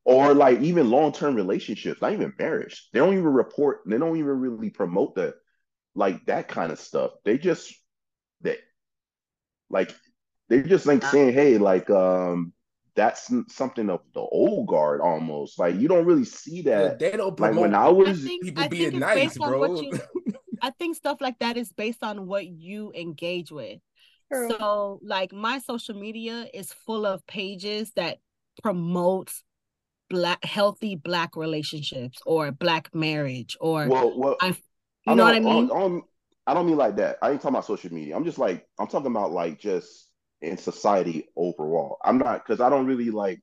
or like even long-term relationships, not even marriage. They don't even report, they don't even really promote the like that kind of stuff. They just that like they just like saying, hey, like um that's something of the old guard almost. Like you don't really see that.
Yeah, they don't promote.
Like when I was
I think,
people
I
being nice, bro.
You, I think stuff like that is based on what you engage with. True. So, like my social media is full of pages that promote black healthy black relationships or black marriage or
well, well
I, you I know what I mean.
I don't, I don't mean like that. I ain't talking about social media. I'm just like I'm talking about like just in society overall. I'm not because I don't really like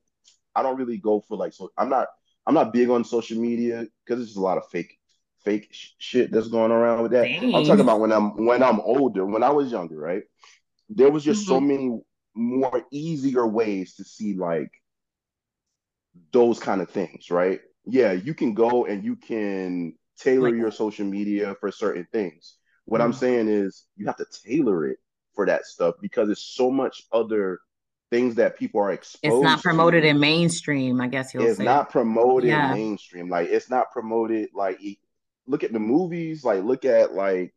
I don't really go for like so I'm not I'm not big on social media because there's just a lot of fake fake sh- shit that's going around with that. Dang. I'm talking about when I'm when I'm older, when I was younger, right? There was just mm-hmm. so many more easier ways to see like those kind of things, right? Yeah, you can go and you can tailor like, your social media for certain things. What mm-hmm. I'm saying is you have to tailor it for that stuff because it's so much other things that people are exposed.
It's not promoted to. in mainstream, I guess you'll
it's
say.
not promoted yeah. mainstream. Like it's not promoted like look at the movies, like look at like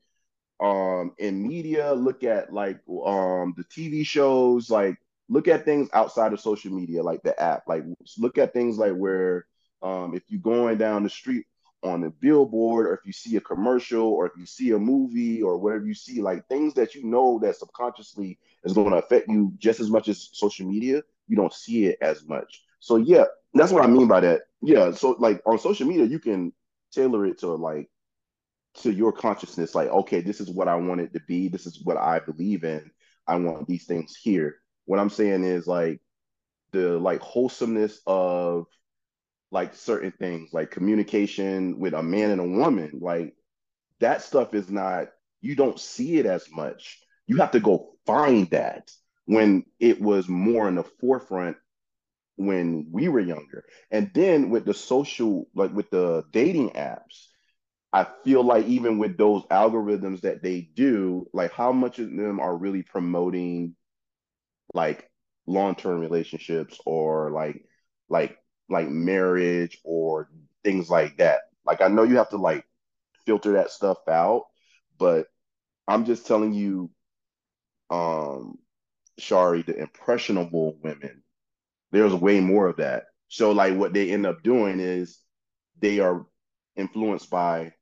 um in media, look at like um the TV shows, like look at things outside of social media, like the app. Like look at things like where um if you're going down the street on a billboard or if you see a commercial or if you see a movie or whatever you see like things that you know that subconsciously is going to affect you just as much as social media you don't see it as much. So yeah that's what i mean by that. Yeah so like on social media you can tailor it to like to your consciousness like okay this is what i want it to be. This is what i believe in. I want these things here. What i'm saying is like the like wholesomeness of like certain things like communication with a man and a woman like that stuff is not you don't see it as much. You have to go find that when it was more in the forefront when we were younger. And then with the social like with the dating apps i feel like even with those algorithms that they do like how much of them are really promoting like long-term relationships or like like like marriage or things like that. Like I know you have to like filter that stuff out, but I'm just telling you, um, Shari, the impressionable women, there's way more of that. So like what they end up doing is they are influenced by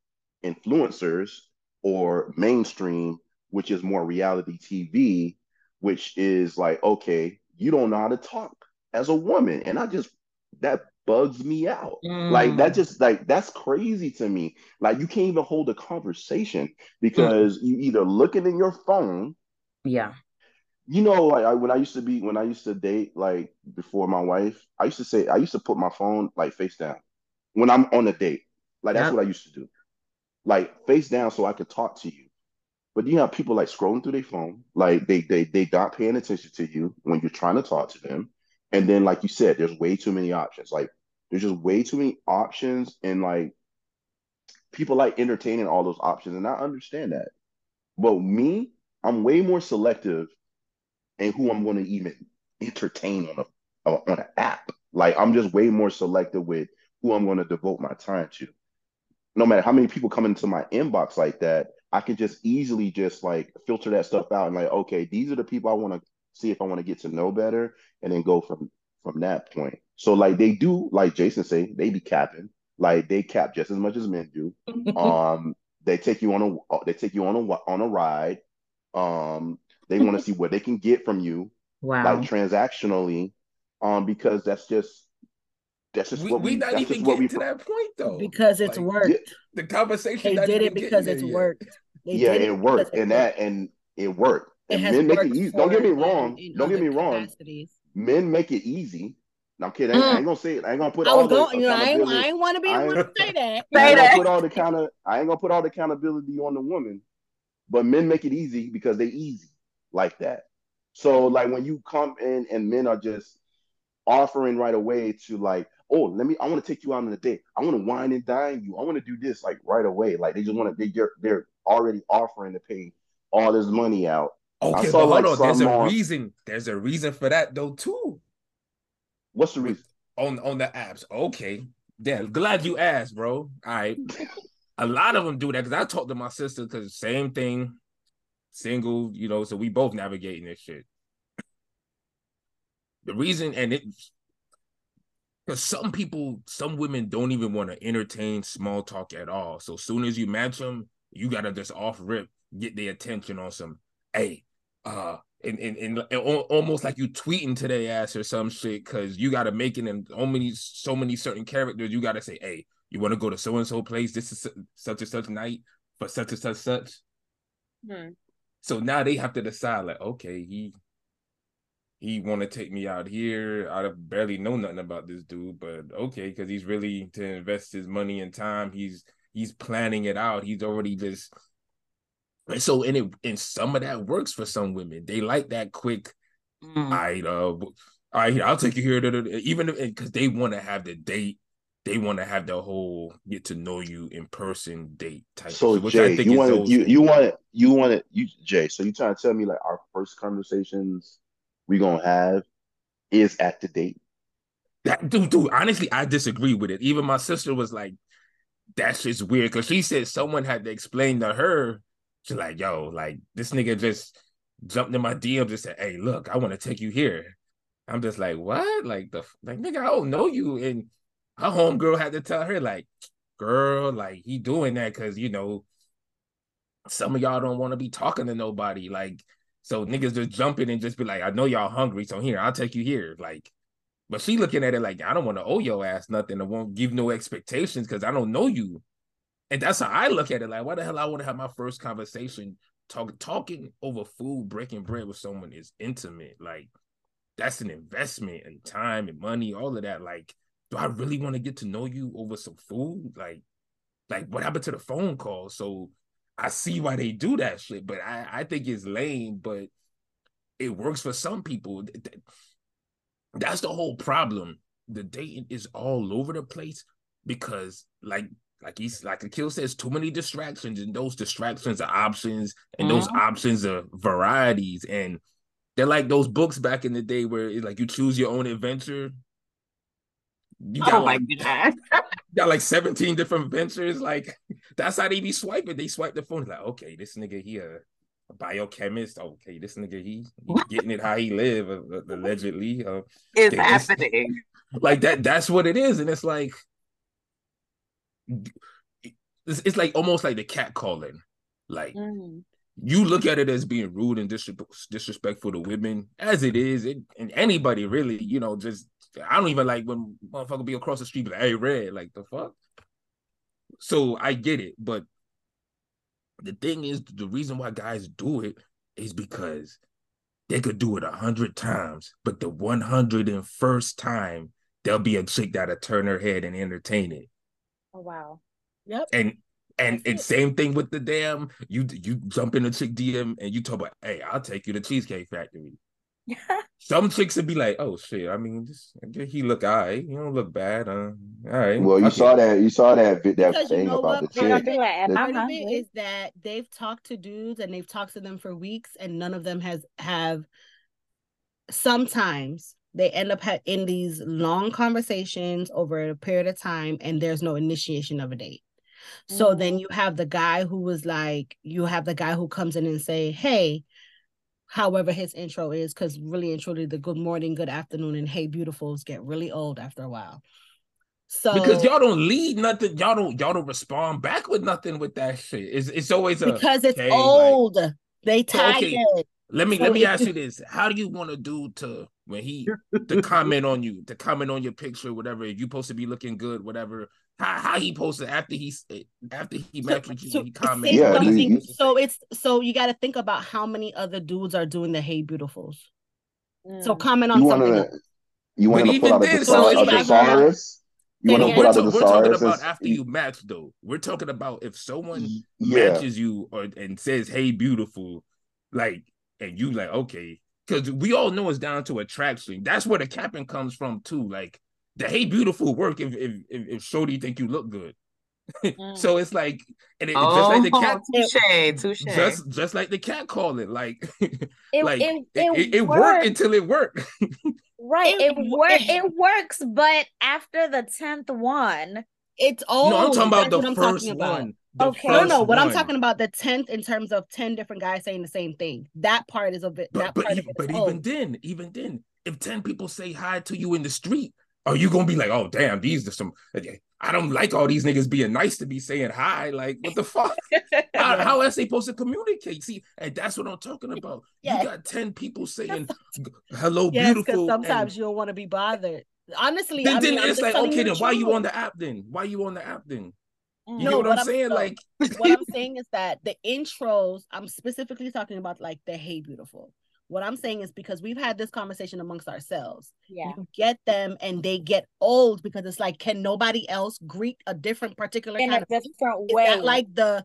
influencers or mainstream, which is more reality TV, which is like, okay, you don't know how to talk as a woman. And I just that bugs me out. Mm. Like that just like that's crazy to me. Like you can't even hold a conversation because mm. you either looking in your phone.
Yeah.
You know, like I, when I used to be when I used to date like before my wife, I used to say I used to put my phone like face down when I'm on a date. Like that's yep. what I used to do. Like face down so I could talk to you. But you have people like scrolling through their phone, like they they they not paying attention to you when you're trying to talk to them. And then, like you said, there's way too many options. Like there's just way too many options, and like people like entertaining all those options, and I understand that. But me, I'm way more selective in who I'm going to even entertain on a on an app. Like I'm just way more selective with who I'm going to devote my time to. No matter how many people come into my inbox like that, I can just easily just like filter that stuff out and like, okay, these are the people I want to see if I want to get to know better, and then go from from that point. So like they do, like Jason say, they be capping. Like they cap just as much as men do. um, they take you on a they take you on a on a ride. Um, they want to see what they can get from you.
Wow.
Like transactionally, um, because that's just That's just
We,
what
we
we.
not
That's
even
just what
getting
we.
to that point though.
because it's
Like,
worked.
Yeah,
The conversation.
They did it because it's
there yet.
worked. They
yeah,
did
it
because
worked,
it
and
worked.
that and it worked.
It
And
has
men make it easy. Don't get me wrong.
in
Don't get me wrong.
capacities.
Men make it easy. No, I'm kidding. I ain't, I mm. ain't gonna say it. I ain't gonna put
I
all the
going, you know, I ain't,
accountability.
I ain't want to be the one to say that.
I
Say
ain't gonna
that.
put all the kind of. I ain't gonna put all the accountability on the woman, but men make it easy because they easy like that. So like when you come in and men are just offering right away to like, oh, let me. I want to take you out on a date. I want to wine and dine you. I want to do this like right away. Like they just want to. They're they're already offering to pay all this money out.
Okay,
saw
but hold
like
on. There's a
on.
reason. There's a reason for that though too.
What's the reason?
on on the apps. Okay, damn. Glad you asked, bro. All right. A lot of them do that because I talked to my sister because same thing, single. You know, so we both navigating this shit. The reason and it because some people, some women don't even want to entertain small talk at all. So soon as you match them, you gotta just off rip get their attention on some. Hey, uh, and and, and, and almost like you tweeting to their ass or some shit because you gotta make it in so many so many certain characters. You gotta say, hey, you want to go to so and so place? This is such and such night for such and such such.
Hmm.
So now they have to decide, like, okay, he he want to take me out here. I barely know nothing about this dude, but okay, because he's really to invest his money and time. He's he's planning it out. He's already just and so and it and some of that works for some women. They like that quick.
Mm.
I uh, all right, I'll take you here. da, da, da," Even because they want to have the date. They want to have the whole get to know you in person date type.
So
shit, which I
Jay,
think
you want
old
to you you want to you want to you Jay. So you trying to tell me like our first conversations we gonna have is at the date?
That dude, dude, honestly, I disagree with it. Even my sister was like, "That's just weird. Cause she said someone had to explain to her. She's like, yo, like this nigga just jumped in my DMs just said, Hey, look, I want to take you here. I'm just like, what? Like the like nigga, I don't know you. And her homegirl had to tell her, like, girl, like he doing that because you know, some of y'all don't want to be talking to nobody. Like, so niggas just jump in and just be like, I know y'all hungry, so here, I'll take you here. Like, but she looking at it like, I don't want to owe your ass nothing. I won't give no expectations because I don't know you. And that's how I look at it. Like, why the hell I want to have my first conversation talk, talking over food, breaking bread with someone is intimate. Like, that's an investment in time and money, all of that. Like, do I really want to get to know you over some food? Like, like what happened to the phone call? So I see why they do that shit, but I, I think it's lame, but it works for some people. Th- th- That's the whole problem. The dating is all over the place because like like he's like Akil says, too many distractions, and those distractions are options, and those
Mhm.
options are varieties. And they're like those books back in the day where it's like you choose your own adventure. You got
Oh
like got like 17 different ventures. Like that's how they be swiping. They swipe the phone like, okay, this nigga here, a biochemist. Okay, this nigga he, he getting it how he live uh, allegedly. Uh,
is happening.
like that. That's what it is, and it's like it's, it's like almost like the cat calling. Like
Mm.
you look at it as being rude and dis- disrespectful to women, as it is, it, and anybody really, you know, just I don't even like when motherfucker be across the street like, "Hey, red," like the fuck. So I get it, but the thing is, the reason why guys do it is because they could do it a hundred times, but the one hundred and first time there'll be a chick that'll turn her head and entertain it,
Oh wow.
Yep.
and and
That's
and
it.
same thing with the damn you you jump in a chick DM and you talk about, hey, I'll take you to Cheesecake Factory. Some chicks would be like, oh shit, I mean, just he look all right, you don't look bad, uh, all right.
Well, you
fuck
saw that you saw that that
Because you
thing
know
about
what?
the chick.
do it, and
that-
I'm
part of it
hungry.
is that they've talked to dudes and they've talked to them for weeks and none of them has have sometimes they end up ha- in these long conversations over a period of time and there's no initiation of a date so mm-hmm.
then
you have the guy who was like you have the guy who comes in and say hey however his intro is because really and truly the good morning good afternoon and hey beautifuls get really old after a while so
because y'all don't lead nothing, y'all don't y'all don't respond back with nothing with that shit. It's it's always a
because it's
okay, like-
old. they
So,
tired.
okay, Let me
So
let me ask you this: How do you want to do to when he to comment on you, to comment on your picture, whatever? If you supposed to be looking good, whatever. How how he posted after he after he
So-
matched with you,
so
he commented.
Yeah,
he
you-
something-
supposed to
so it's so you got to think about how many other dudes are doing the hey beautifuls. So
Mm.
comment on
You
something
wanna you want to pull
even
out a,
then,
thesa-
so
a
even-
thesaurus? You want to
again?
pull
we're,
out a
ta- we're talking about after you match, though. We're talking about if someone
yeah.
matches you or and says "Hey, beautiful," like, and you like, okay, because we all know it's down to attraction. That's where the capping comes from too. Like the "Hey, beautiful" work if if if, if Shorty think you look good.
Mm.
so it's like, and it,
Oh,
just like the cat,
touche, touche.
just just like the cat call it, like,
It,
like
it,
it,
it,
it, it
worked.
worked until it worked.
Right.
It
It,
wo-
work
it-
it works, but after the tenth one,
It's all
no, I'm talking about
Oh,
the first
one about.
One.
Okay.
No, no. What I'm talking about the tenth in terms of ten different guys saying the same thing. That part is a bit.
But
that
but,
part
e- but even then, even then, if ten people say hi to you in the street, are you gonna be like, oh damn, these are some? I don't like all these niggas being nice to be saying hi. Like, what the fuck? How, how else they supposed to communicate? See, and that's what I'm talking about.
Yeah.
You got ten people saying hello,
Yes,
beautiful.
sometimes
and
you don't want to be bothered. Honestly,
then,
I mean,
then it's like, okay, then
the
why you on the app then? Why you on the app then? You
Mm.
get
No,
what
what
I'm
I'm-
saying?
no.
Like,
what I'm saying is that the intros, I'm specifically talking about like the hey beautiful. What I'm saying is because we've had this conversation amongst ourselves.
yeah.
You get them and they get old because it's like, can nobody else greet a different particular
In
kind
a
of
different
is
way.
that like the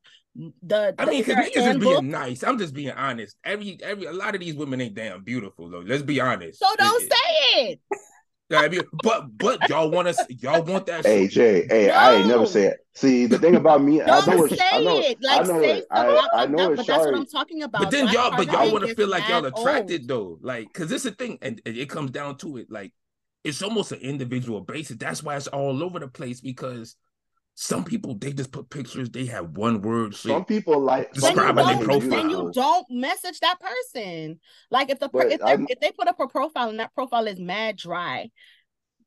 the,
I
the
mean, because
inner
niggas just being nice. I'm just being honest. Every every a lot of these women ain't damn beautiful though. Let's be honest.
So don't
It- it-
say it.
I mean, but but y'all want us y'all want that
Hey
shit.
Jay, hey, I ain't never
No.
said. See, the thing about me, I
Don't
know
say
it. I know
it. Like
I know
say
it. I, I know
not-
it's
but that's what I'm talking about.
But then
That
y'all, but y'all want to feel like y'all attracted
old.
though, like, cause it's is the thing, and, and it comes down to it, like, it's almost an individual basis. That's why it's all over the place because some people they just put pictures, they have one word shit.
Some people like some
Then you,
Describe
people
it
don't,
profile.
then you don't message that person. Like if the per- if, they if they put up a profile and that profile is mad dry,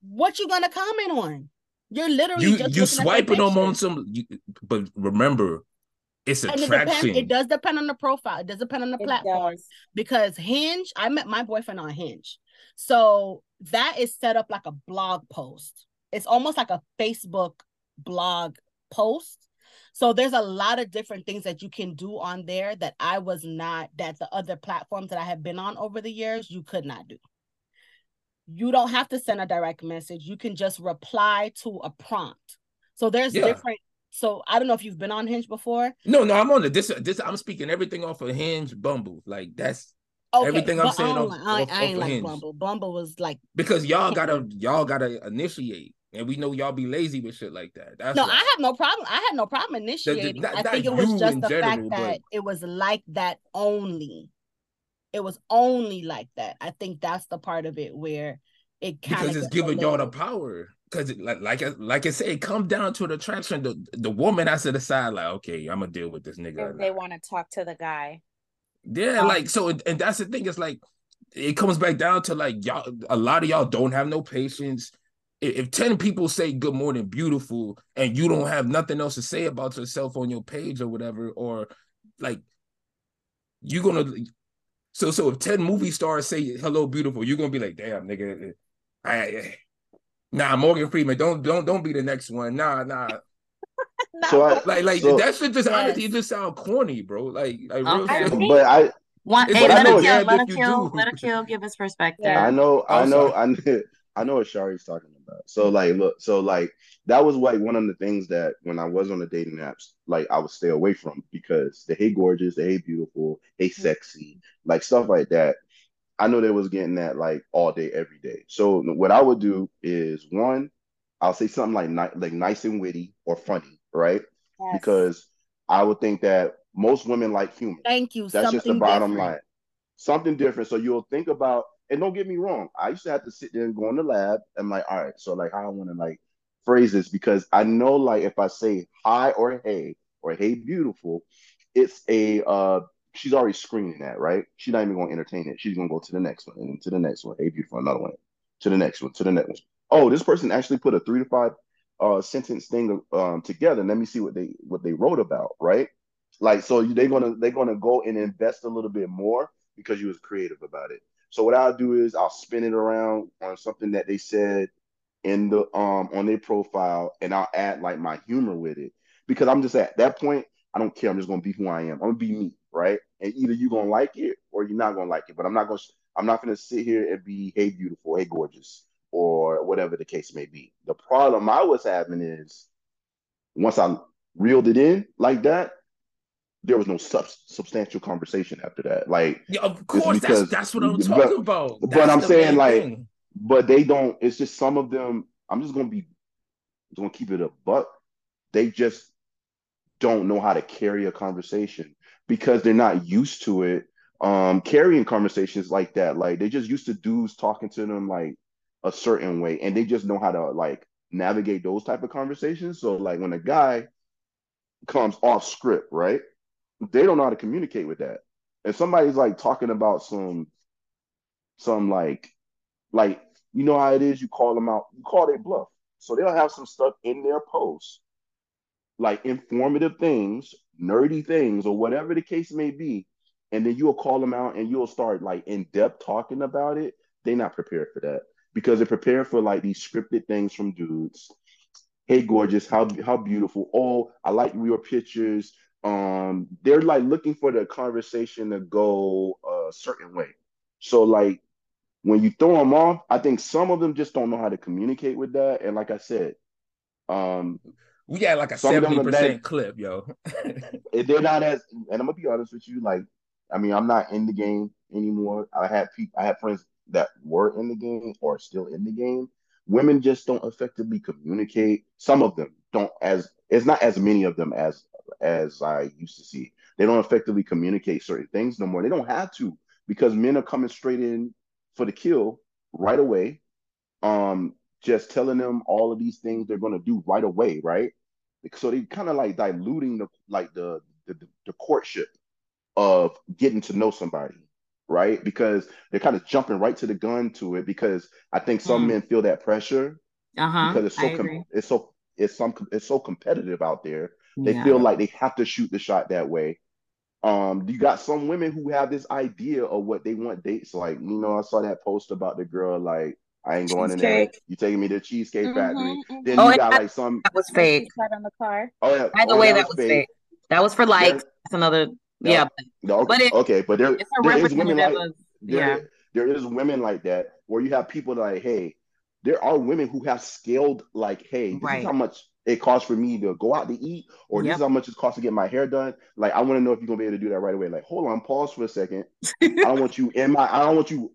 what you gonna comment on? You're literally
You
just
you
looking at their
swiping them on some, you, but remember, it's
And it depends.
attraction.
It does depend on the profile. It does depend on the
It
platform.
does.
because Hinge, I met my boyfriend on Hinge. So that is set up like a blog post. It's almost like a Facebook blog post. So there's a lot of different things that you can do on there that I was not, that the other platforms that I have been on over the years, you could not do. You don't have to send a direct message. You can just reply to a prompt. So there's
Yeah.
different. So I don't know if you've been on Hinge before.
No, no, I'm on the this this. I'm speaking everything off of Hinge, Bumble. Like that's
Okay,
Everything I'm saying
I,
off-
I,
off-
I ain't like
Hinge.
Bumble. Bumble was like
because y'all gotta y'all gotta initiate, and we know y'all be lazy with shit like that. That's
no,
why.
I have no problem. I had no problem initiating.
not-
I think it was just the
general,
fact that
but-
it was like that only. It was only like that. I think that's the part of it where it kind
because it's giving y'all the power. Because like like I, like I said, it comes down to the attraction. The the woman has to decide like, okay, I'm gonna deal with this nigga. or
If they want to talk to the guy.
Yeah,
Um,
like so, and that's the thing. It's like it comes back down to like y'all. A lot of y'all don't have no patience. If, if ten people say "Good morning, beautiful," and you don't have nothing else to say about yourself on your page or whatever, or like you're gonna. So so if ten movie stars say "Hello, beautiful," you're gonna be like, "Damn, nigga." Eh, I, I- nah, Morgan Freeman, don't don't don't be the next one. Nah, nah.
So I,
Like like
So-
that shit just
Yes.
honestly it just sound corny, bro. Like like real
Okay.
shit.
but I
One, hey,
like,
let
I
a
it's
kill, let a
if
kill, let Akil give his perspective.
Yeah.
I know, I know. I know, I know what Shari's talking about. So like, look, so like that was like one of the things that when I was on the dating apps, like I would stay away from because the hey gorgeous, the hey beautiful, hey mm-hmm. sexy, like stuff like that. I know they was getting that like all day, every day. So what I would do is one, I'll say something like ni- like nice and witty or funny, right?
Yes.
Because I would think that most women like humor.
Thank you.
That's just the bottom
different.
line. Something different. So you'll think about, and don't get me wrong. I used to have to sit there and go in the lab and like, all right, so like how I want to like phrase this because I know like if I say hi or hey or hey beautiful, it's a uh she's already screening that, right? She's not even gonna entertain it. She's gonna go to the next one and to the next one. Hey beautiful, another one. To the next one, to the next one. Oh, this person actually put a three to five uh sentence thing um together. Let me see what they what they wrote about, right? Like so they're gonna they're gonna go and invest a little bit more because you was creative about it. So what I'll do is I'll spin it around on something that they said in the um on their profile, and I'll add like my humor with it because I'm just at that point. I don't care. I'm just gonna be who I am. I'm gonna be me, right? And either you're gonna like it or you're not gonna like it. But I'm not gonna. I'm not gonna sit here and be hey beautiful, hey gorgeous, or whatever the case may be. The problem I was having is once I reeled it in like that, there was no sub- substantial conversation after that. Like,
yeah, of course, because, that's that's what I'm talking
but,
about.
That's but I'm saying like, thing. but they don't. It's just some of them. I'm just gonna be, gonna keep it a buck. They just don't know how to carry a conversation because they're not used to it. Um, carrying conversations like that, like they just used to dudes talking to them like a certain way, and they just know how to like navigate those type of conversations. So like when a guy comes off script, right? They don't know how to communicate with that. If somebody's like talking about some some like like you know how it is, you call them out, you call their bluff. So they'll have some stuff in their posts, like informative things, nerdy things, or whatever the case may be. And then you'll call them out and you'll start like in depth talking about it. They're not prepared for that because they're prepared for like these scripted things from dudes. Hey, gorgeous, how how beautiful. Oh, I like your pictures um they're like looking for the conversation to go a certain way. So like when you throw them off i think some of them just don't know how to communicate with that. And like i said um
we got like a 70% that, clip yo.
They're not as and i'm gonna be honest with you like i mean i'm not in the game anymore. I had people i had friends that were in the game or still in the game. Women just don't effectively communicate. Some of them don't as it's not as many of them as as I used to see. They don't effectively communicate certain things no more. They don't have to because men are coming straight in for the kill right away. Um, just telling them all of these things they're going to do right away, right? So they kind of like diluting the like the, the the courtship of getting to know somebody, right? Because they're kind of jumping right to the gun to it because I think some mm. men feel that pressure
uh-huh,
because it's so com- it's so it's some it's so competitive out there they yeah. feel like they have to shoot the shot that way. Um, you got some women who have this idea of what they want dates like. You know, I saw that post about the girl like I ain't going cheesecake. in there. You taking me to Cheesecake mm-hmm, Factory? Mm-hmm. Then
oh,
you got like some
that was fake.
on the car.
Oh yeah.
By the
oh,
way, that, that was fake. fake. That was for like That's another. No, yeah.
No, okay, but it, okay, but there, there is women like
of, yeah.
there is women like that where you have people like, hey, there are women who have scaled like, hey, this right. is how much it costs for me to go out to eat, or yep. this is how much it costs to get my hair done. Like, I want to know if you're gonna be able to do that right away. Like, hold on, pause for a second. I don't want you in my, I don't want you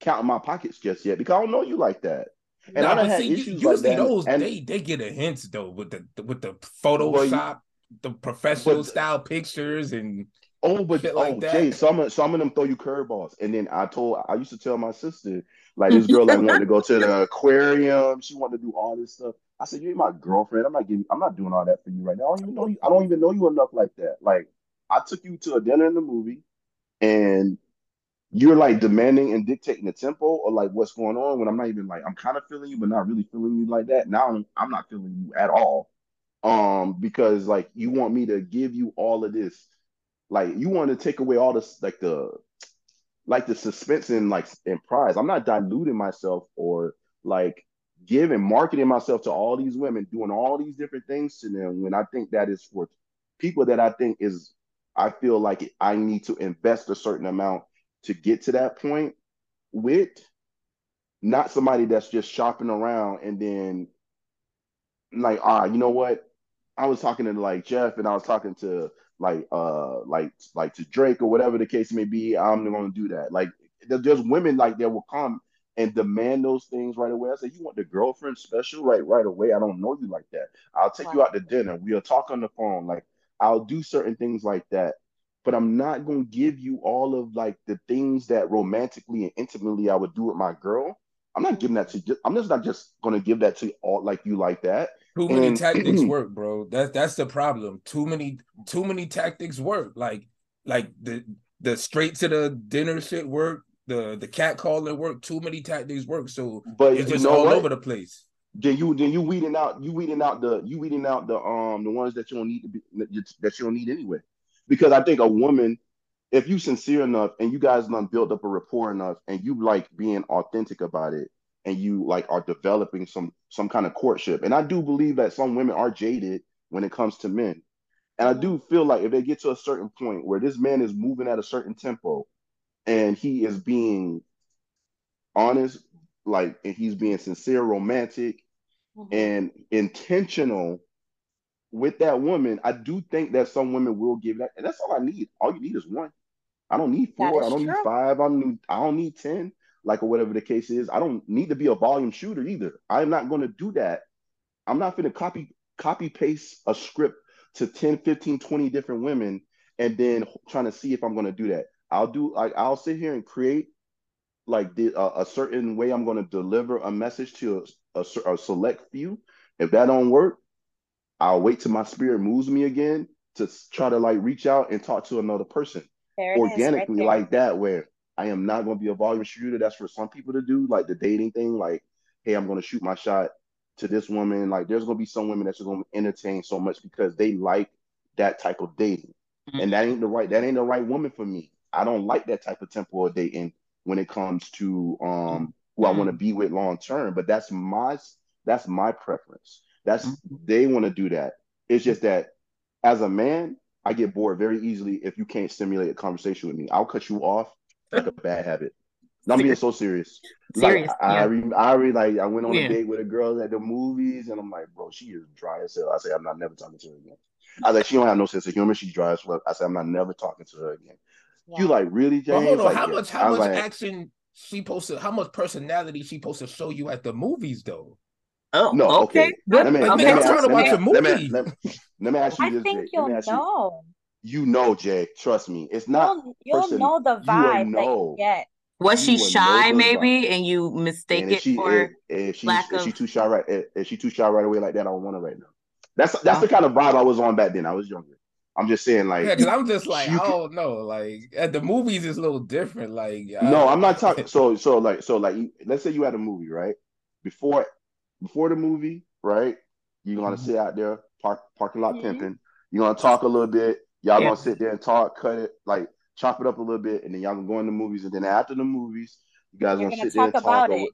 counting my pockets just yet because I don't know you like that.
And I don't have see, issues usually like those and, they they get a hint though with the with the Photoshop, well, the professional but, style pictures and
oh, but oh, like Jay, some of some of them throw you curveballs. And then I told I used to tell my sister like this girl like wanted to go to the aquarium, she wanted to do all this stuff. I said, "You ain't my girlfriend. I'm not giving. I'm not doing all that for you right now. I don't even know you. I don't even know you enough like that. Like, I took you to a dinner in the movie, and you're like demanding and dictating the tempo or like what's going on when I'm not even like I'm kind of feeling you, but not really feeling you like that. Now I'm, I'm not feeling you at all. Um, because like you want me to give you all of this, like you want to take away all this, like the, like the suspense and like and prize. I'm not diluting myself or like giving marketing myself to all these women, doing all these different things to them when I think that is for people that I think is I feel like I need to invest a certain amount to get to that point with not somebody that's just shopping around and then like ah you know what? I was talking to like Jeff and I was talking to like uh like like to Drake or whatever the case may be. I'm to do that. Like there's women like that will come and demand those things right away. I said, you want the girlfriend special right right away? I don't know you like that. I'll take wow. you out to dinner. We'll talk on the phone. Like I'll do certain things like that. But I'm not gonna give you all of like the things that romantically and intimately I would do with my girl. I'm not giving that to you. I'm just not just gonna give that to all like you like that.
Too many and, tactics work, bro. That's that's the problem. Too many too many tactics work. Like like the the straight to the dinner shit work the the cat calling work. Too many tactics work, so but it's just all what? over the place.
Then you then you weeding out you weeding out the you weeding out the um the ones that you don't need to be that you don't need anyway, because I think a woman if you sincere enough and you guys done built up a rapport enough and you like being authentic about it and you like are developing some some kind of courtship. And I do believe that some women are jaded when it comes to men. And I do feel like if they get to a certain point where this man is moving at a certain tempo and he is being honest, like and he's being sincere, romantic, mm-hmm. and intentional with that woman, I do think that some women will give that, and that's all I need. All you need is one. I don't need four. I don't true. need five. I don't need. I don't need ten. Like or whatever the case is. I don't need to be a volume shooter either. I'm not going to do that. I'm not going to copy copy paste a script to 10, 15, 20 different women and then trying to see if I'm going to do that. I'll do like I'll sit here and create like the, uh, a certain way I'm going to deliver a message to a, a, a select few. If that don't work, I'll wait till my spirit moves me again to try to like reach out and talk to another person organically right like that where I am not going to be a volume shooter. That's for some people to do, like the dating thing. Like, hey, I'm going to shoot my shot to this woman. Like, there's going to be some women that's going to entertain so much because they like that type of dating, mm-hmm. and that ain't the right that ain't the right woman for me. I don't like that type of tempo of dating when it comes to um who. I want to be with long term. But that's my that's my preference. That's mm-hmm. they want to do that. It's just that as a man, I get bored very easily if you can't stimulate a conversation with me. I'll cut you off like a bad habit. I'm being so serious. serious like, yeah. I, re- I re- like I went on yeah. a date with a girl at the movies, and I'm like, bro, she is dry as hell. I say I'm not never talking to her again. I was like, she don't have no sense of humor. She's dry as well. I said I'm not never talking to her again. Yeah. You like really, James? Well, hold on.
Like, how much? How much like, action she posted? How much personality she supposed to show you at the movies though?
Oh, no, okay. okay.
Let me,
let
me, I'm trying to watch a movie.
Let me, let, let me ask you
I
this.
think Jay. you'll know.
You you know, Jay. Trust me, it's not.
You'll, you'll know the vibe you that you get.
Was she shy, maybe, and you mistake and it she, for if,
if she, lack if of... she too shy right? If, if she too shy right away like that, I don't want her right now. That's that's the oh. kind of vibe I was on back then. I was younger. I'm just saying, like,
yeah, because I'm just like, I don't know, like at the movies is a little different. Like,
no, I, I'm not talking. So, so like, so like, let's say you had a movie, right? Before, before the movie, right? You're gonna mm-hmm. sit out there, park parking lot mm-hmm. pimping. You're gonna talk a little bit. Y'all yeah. gonna sit there and talk, cut it, like chop it up a little bit, and then y'all gonna go in the movies. And then after the movies, you guys gonna, gonna sit there and talk about it.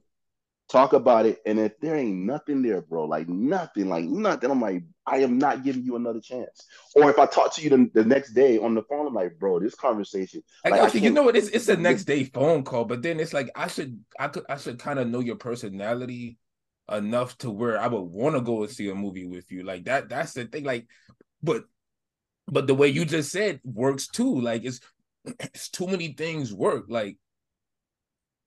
Talk about it. And if there ain't nothing there, bro, like nothing, like nothing, I'm like, I am not giving you another chance. Or if I talk to you the, the next day on the phone, I'm like, bro, this conversation.
Like, actually, you know what? It's it's a next day phone call, but then it's like I should I could I should kind of know your personality enough to where I would want to go and see a movie with you. Like that, that's the thing. Like, but but the way you just said works too. Like it's it's too many things work. Like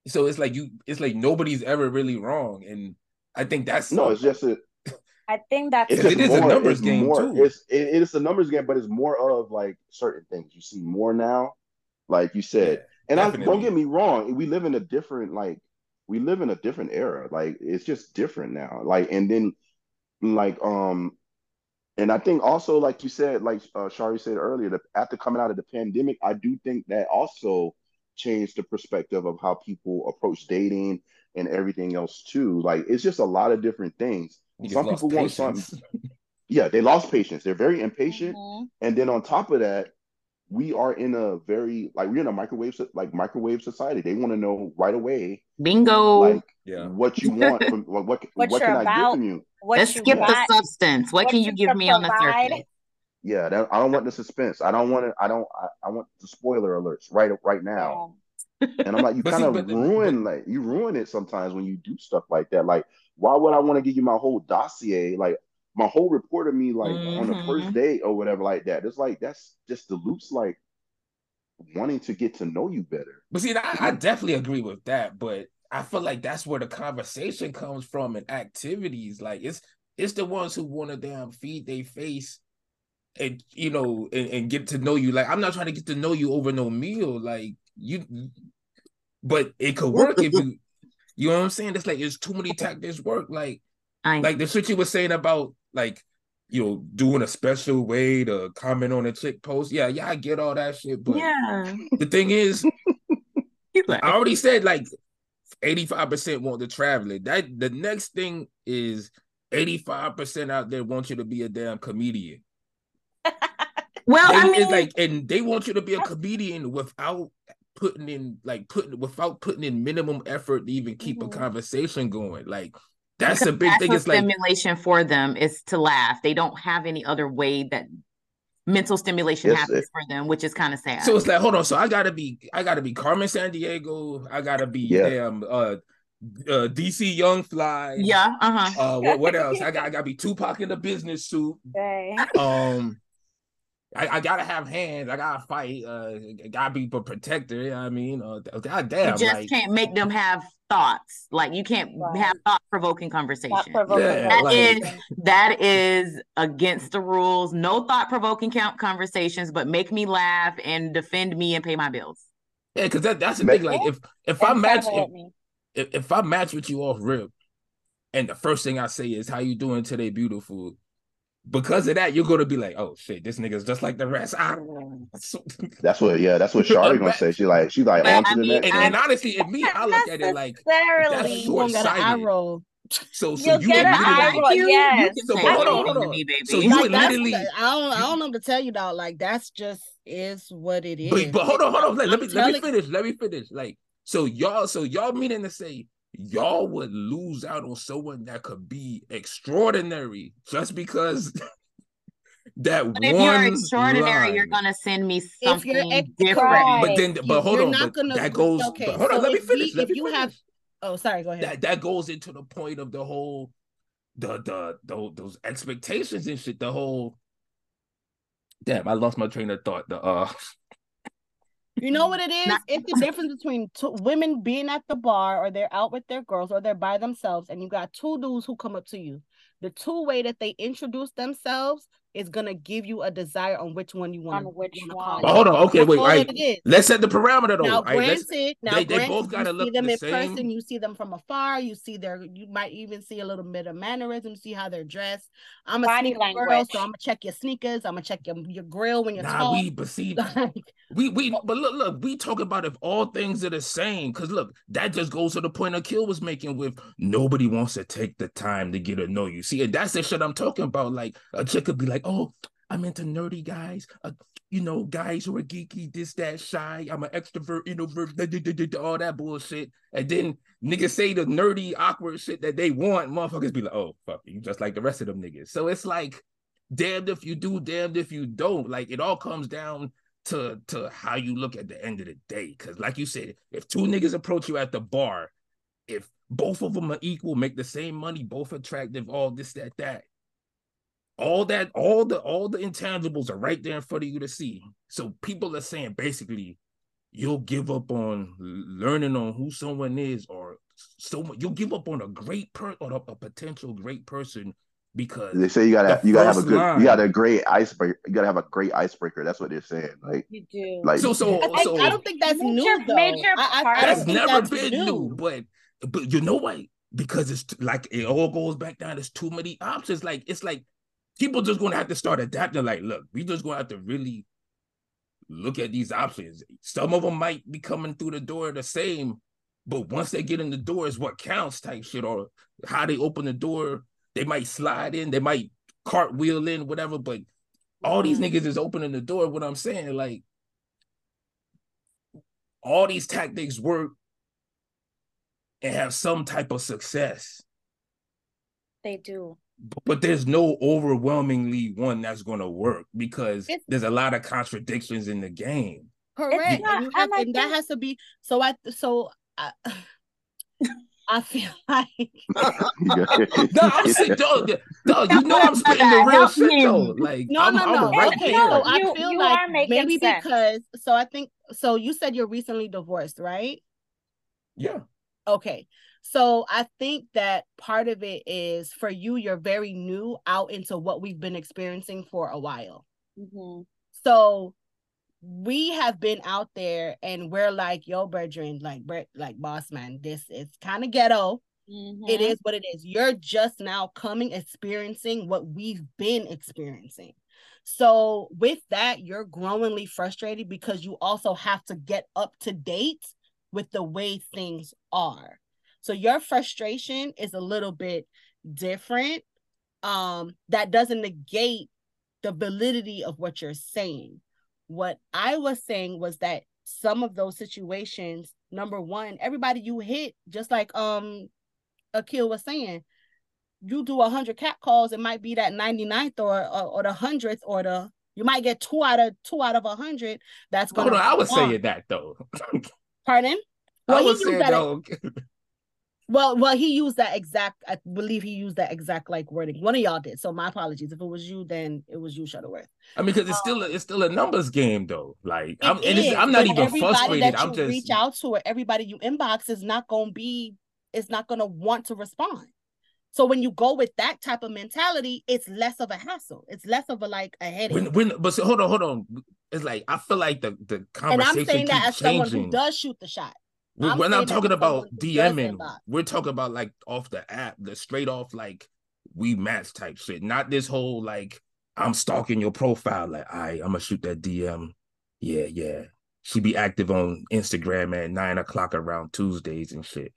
so it's like you it's like nobody's ever really wrong. And I think that's
no, it's just a
I think that's
it's
it is
more,
a numbers game
more,
too.
It's it, it is a numbers game, but it's more of like certain things. You see more now, like you said. Yeah, and I, don't get me wrong, we live in a different like we live in a different era. Like it's just different now. Like and then like um and I think also, like you said, like uh, Shari said earlier, that after coming out of the pandemic, I do think that also changed the perspective of how people approach dating and everything else too. Like it's just a lot of different things. You Some people patience. want something. Yeah, they lost patience. They're very impatient, mm-hmm. and then on top of that, we are in a very like we're in a microwave like microwave society. They want to know right away.
Bingo.
Like yeah. what you want from what what, what, what can about, I get from you?
Let's skip got, the substance. What, what can you give me on the surface?
Yeah, that, I don't want the suspense. I don't want it. I don't. I, I want the spoiler alerts right right now. Yeah. and I'm like, you kind of ruin but, like you ruin it sometimes when you do stuff like that. Like, why would I want to give you my whole dossier? Like, my whole report of me like mm-hmm. on the first mm-hmm. date or whatever like that. It's like that's just the loops like wanting to get to know you better.
But see, I, I definitely agree with that. But I feel like that's where the conversation comes from and activities. Like it's it's the ones who want to damn feed their face and you know and, and get to know you. Like I'm not trying to get to know you over no meal. Like you but it could work if you you know what I'm saying? It's like it's too many tactics work. Like I like the shit you were saying about like you know doing a special way to comment on a chick post. Yeah, yeah, I get all that shit, but
yeah,
the thing is, I already said like eighty five percent want to travel it. That the next thing is eighty five percent out there want you to be a damn comedian.
Well,
They-
I
it's
mean,
like, and they want you to be a comedian without putting in, like, putting without putting in minimum effort to even keep
Mhm.
a conversation going. Like, that's
because
a big
that's
thing.
what
It's like,
stimulation for them is to laugh. They don't have any other way that mental stimulation
Yes,
happens
it-
for them, which is kind of sad.
so it's like, hold on. So I gotta be, I gotta be Carmen Sandiego. I gotta be
Yeah.
damn, uh, uh, DC Young Fly.
yeah, uh-huh.
Uh, what, what else? I got, I gotta be Tupac in the business suit.
Right.
Um, I, I gotta have hands. I gotta fight. Uh, gotta be a protector. You know what I mean? Uh, God damn,
you just
like,
can't make them have thoughts. Like you can't
Right.
have thought provoking conversation.
Not provoking
Yeah,
That
like-
is that is against the rules. No thought provoking count conversations, but make me laugh and defend me and pay my bills.
yeah, because that, that's the thing. Like, if if I match if, if, if I match with you off rip, and the first thing I say is how you doing today, beautiful. Because of that, you're gonna be like, oh shit, this nigga's just like the rest. So-
That's what. Yeah, that's what Shari gonna say. She like, she like
But,
on to the
mean,
next.
and, and honestly, in me, I look at it like that's
You gonna get an eye
short-sighted.
roll.
so. So
You'll
you
get an
literally,
roll. yes.
you
So, hold on, hold on.
me, baby.
So you
Like
would literally-
the- I don't I don't know to tell you, dog. Like that's just is what it is.
But, but hold on, hold on. Let, let me
I'm
let me finish. Let me finish. Like, so y'all, so y'all meaning to say y'all would lose out on someone that could be extraordinary just because that
But
one
if you're extraordinary, you're gonna send me
If you're
something
ex-
different.
But then, but hold
You're
on,
not
but
gonna-
that goes.
okay,
but hold on, let me
if we-
finish. let
if
me
you
finish.
have- Oh, sorry. Go ahead.
that that goes into the point of the whole, the the those, those expectations and shit. The whole. Damn, I lost my train of thought. The uh,
You know what it is?
Not-
it's the difference between two women being at the bar or they're out with their girls or they're by themselves and you got two dudes who come up to you. The two way that they introduce themselves is gonna give you a desire on which one you want
On which
to
one.
call.
hold on, okay,
That's
wait,
all
right.
it is.
Let's set the parameter though.
Now,
All right, let's-
granted, now
they- they both gotta
you see
look
them
the
in person, you see them from afar, you see their, you might even see a little bit of mannerism, see how they're dressed. I'm a
Body
sneaker girl, so I'm gonna check your sneakers, I'm gonna check your, your grill when you're
Nah,
tall.
we but see, we we but look look we talk about if all things are the same because look that just goes to the point that Kill was making with nobody wants to take the time to get to know you. See, and that's the shit I'm talking about. Like a chick could be like, oh, I'm into nerdy guys, uh, you know, guys who are geeky, this that shy. I'm an extrovert, introvert, da, da, da, all that bullshit. And then niggas say the nerdy, awkward shit that they want. Motherfuckers be like, oh fuck, you just like the rest of them niggas. So it's like damned if you do, damned if you don't. Like it all comes down to to how you look at the end of the day. Cause like you said, if two niggas approach you at the bar, if both of them are equal, make the same money, both attractive, all this, that, that. All that, all the all the intangibles are right there in front of you to see. So people are saying basically, you'll give up on learning on who someone is, or so you'll give up on a great per or a, a potential great person because
They say you gotta you gotta have a good
line.
you gotta a great icebreaker. You gotta have a great icebreaker. That's what they're saying. Like
You do.
like
so so
I,
so
I don't think that's
Major-
new though.
major
I, I, I
that's never
that's
been new. but but you know what? Because it's like it all goes back down. There's too many options. Like it's like people just gonna have to start adapting. Like, look, we just gonna have to really look at these options. Some of them might be coming through the door the same, but once they get in the door is what counts type shit, or how they open the door. They might slide in, they might cartwheel in, whatever. But all these
Mhm.
niggas is opening the door. What I'm saying, like, all these tactics work and have some type of success,
They do.
B- but there's no overwhelmingly one that's going to work because
It's-
there's a lot of contradictions in the game.
Correct.
not-
and, have,
like
and that
that.
has to be so I so I, I feel like
No, I'm sick, dog. dog you know I'm spitting the real
Help
shit, though. Like,
no,
I'm,
no,
I'm
no.
right
okay,
there.
so I feel
you
like
are
maybe
sense.
because so I think so. You said you're recently divorced, right?
yeah.
Okay. So I think that part of it is for you, you're very new out into what we've been experiencing for a while.
hmm
So we have been out there and we're like, yo, brethren, like like boss man, this is kind of ghetto. It is what it is. You're just now coming, experiencing what we've been experiencing. So with that, you're growingly frustrated because you also have to get up to date with the way things are. So your frustration is a little bit different. Um, that doesn't negate the validity of what you're saying. What I was saying was that some of those situations, number one, everybody you hit, just like um Akil was saying, you do a hundred cat calls, it might be that 99th or, or, or the hundredth or the you might get two out of two out of a hundred. That's gonna.
Hold on, I was saying that though.
Pardon?
Well, I was saying though.
Well, well, he used that exact. I believe he used that exact like wording. One of y'all did. So my apologies. If it was you, then it was you, Shutterworth.
I mean, because it's still a, um, it's still a numbers game though. Like I'm, I'm not even frustrated. I'm just
reach out to or everybody you inbox is not gonna be is not gonna want to respond. So when you go with that type of mentality, it's less of a hassle. It's less of a like a headache.
When, when but so, hold on, hold on. It's like I feel like the the conversation. And I'm saying that as changing. someone
who does shoot the shot.
I'm we're not talking about DMing. We're talking about like off the app, the straight off like we match type shit. Not this whole like I'm stalking your profile. Like, I, right, I'm gonna shoot that DM. Yeah, yeah. She be active on Instagram at nine o'clock around Tuesdays and shit.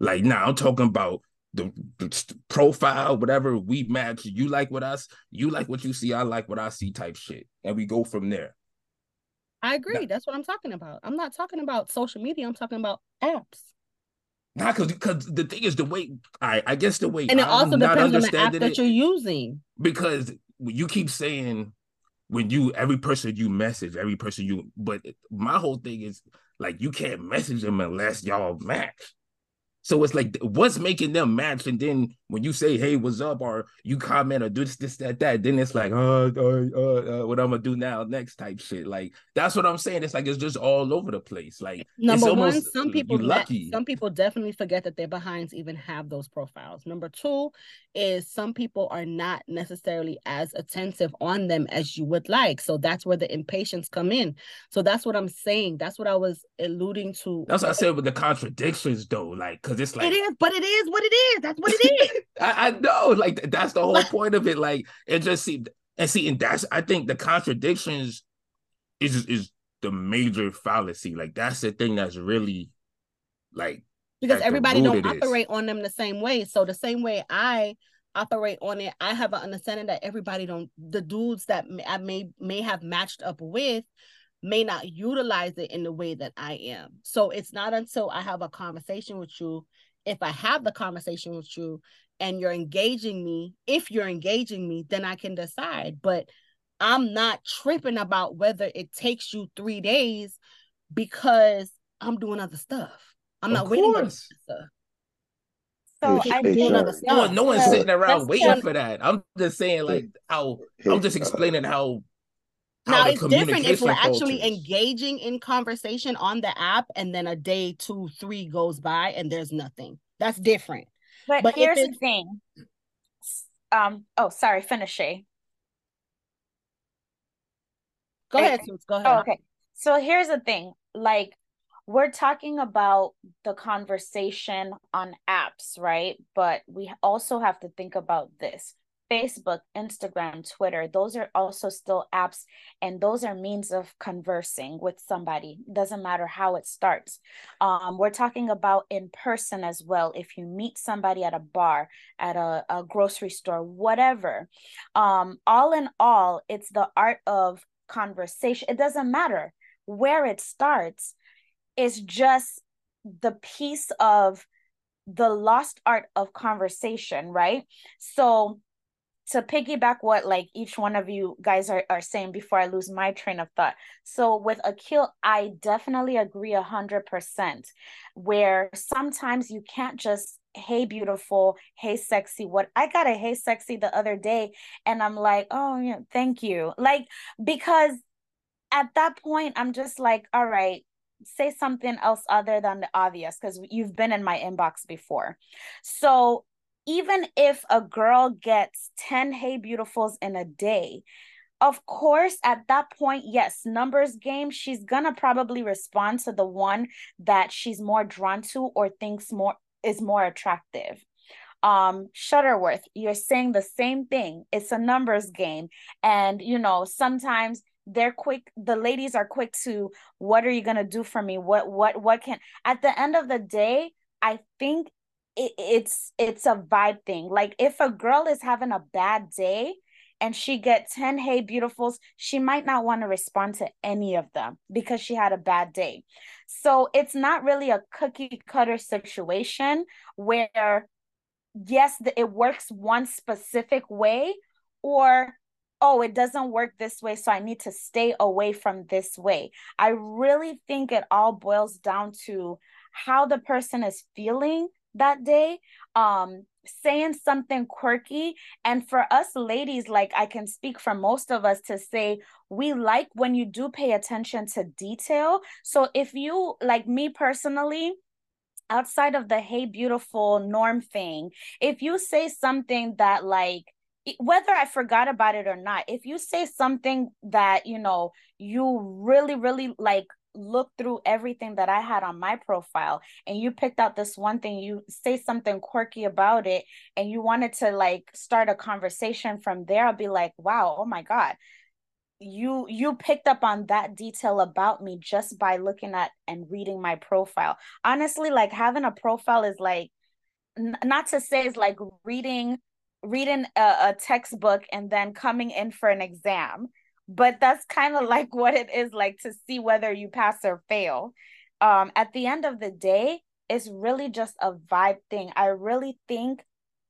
Like, now nah, I'm talking about the, the, profile, whatever we match. You like what us, you like what you see, I like what I see, type shit, and we go from there.
I agree. That's what I'm talking about. I'm not talking about social media. I'm talking about apps.
Not because because the thing is the way I I guess the way
and it I'm also depends on the app that you're using.
Because you keep saying when you every person you message every person you but my whole thing is like you can't message them unless y'all match. So it's like, what's making them match? And then when you say, "Hey, what's up?" or you comment or do this, this, that, that, then it's like, "Uh, uh, uh, uh what I'm gonna do now, next type shit." Like that's what I'm saying. It's like it's just all over the place. Like
number
almost,
one, some people lucky. Some people definitely forget that their behinds even have those profiles. Number two is some people are not necessarily as attentive on them as you would like. So that's where the impatience come in. So that's what I'm saying. That's what I was alluding to.
That's what I said with the contradictions, though. Like because it's like
it is, but it is what it is. That's what it is.
I, I, know, like that's the whole point of it. Like it just seemed and see, and that's I think the contradictions is is the major fallacy. Like that's the thing that's really like
because everybody don't operate on them the same way. So the same way I operate on it, I have an understanding that everybody don't the dudes that I may may have matched up with may not utilize it in the way that I am. So it's not until I have a conversation with you, if I have the conversation with you and you're engaging me, if you're engaging me, then I can decide. But I'm not tripping about whether it takes you three days because I'm doing other stuff. I'm not course. waiting stuff.
So I'm doing
other. No, no one's sitting around waiting for that. I'm just saying, like, how I'm just explaining how
now it's different if we're actually engaging in conversation on the app and then a day two three goes by and there's nothing. That's different.
But, but here's the thing. Um oh sorry finish Shay.
go ahead go ahead.
Oh, okay. So here's the thing. Like we're talking about the conversation on apps right but we also have to think about this Facebook, Instagram, Twitter, those are also still apps and those are means of conversing with somebody. Doesn't matter how it starts. Um, we're talking about in person as well. If you meet somebody at a bar, at a, a grocery store, whatever. Um, all in all, it's the art of conversation. It doesn't matter where it starts, it's just the piece of the lost art of conversation, right? So to piggyback what like each one of you guys are, are saying before I lose my train of thought. So with Akil, I definitely agree a hundred percent where sometimes you can't just hey beautiful, hey sexy. What I got a hey sexy the other day and I'm like, oh yeah, thank you. Like because at that point I'm just like, all right, say something else other than the obvious because you've been in my inbox before. So even if a girl gets 10 hey beautifuls in a day of course at that point yes numbers game she's gonna probably respond to the one that she's more drawn to or thinks more is more attractive. Um shutterworth you're saying the same thing. It's a numbers game. And you know sometimes they're quick the ladies are quick to what are you going to do for me what what what can at the end of the day i think it, it's it's a vibe thing. Like if a girl is having a bad day and she get 10 hey beautifuls, she might not want to respond to any of them because she had a bad day. So it's not really a cookie cutter situation where yes, it works one specific way or oh, it doesn't work this way, so I need to stay away from this way. I really think it all boils down to how the person is feeling that day um saying something quirky and for us ladies like i can speak for most of us to say we like when you do pay attention to detail so if you like me personally outside of the hey beautiful norm thing if you say something that like whether I forgot about it or not, if you say something that, you know, you really, really like look through everything that I had on my profile and you picked out this one thing, you say something quirky about it, and you wanted to like start a conversation from there, I'll be like, wow, oh my God. You you picked up on that detail about me just by looking at and reading my profile. Honestly, like having a profile is like n- not to say it's like reading reading a, a textbook and then coming in for an exam. But that's kind of like what it is like to see whether you pass or fail. Um at the end of the day it's really just a vibe thing. I really think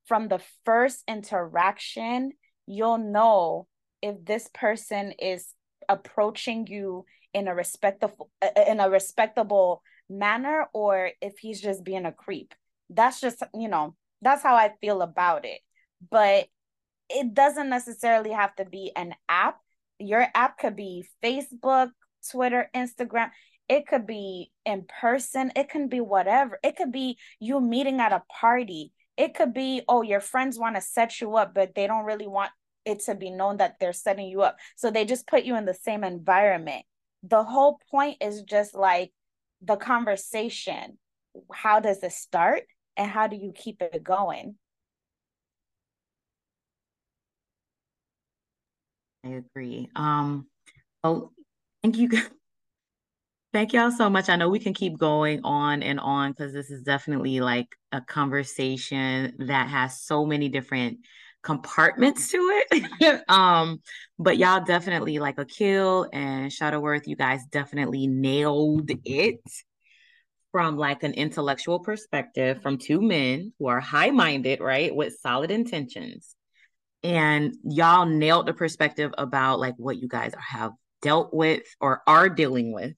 from the first interaction you'll know if this person is approaching you in a respectable in a respectable manner or if he's just being a creep. That's just you know that's how i feel about it but it doesn't necessarily have to be an app your app could be Facebook, Twitter, Instagram. It could be in person. It can be whatever. It could be you meeting at a party. It could be, oh, your friends want to set you up, but they don't really want it to be known that they're setting you up. So they just put you in the same environment. The whole point is just like the conversation. How does it start? And how do you keep it going?
I agree. Um, oh, thank you. Thank y'all so much. I know we can keep going on and on because this is definitely like a conversation that has so many different compartments to it. um, but y'all definitely like Akil and Shutterworth, you guys definitely nailed it from like an intellectual perspective from two men who are high-minded, right, with solid intentions and y'all nailed the perspective about like what you guys have dealt with or are dealing with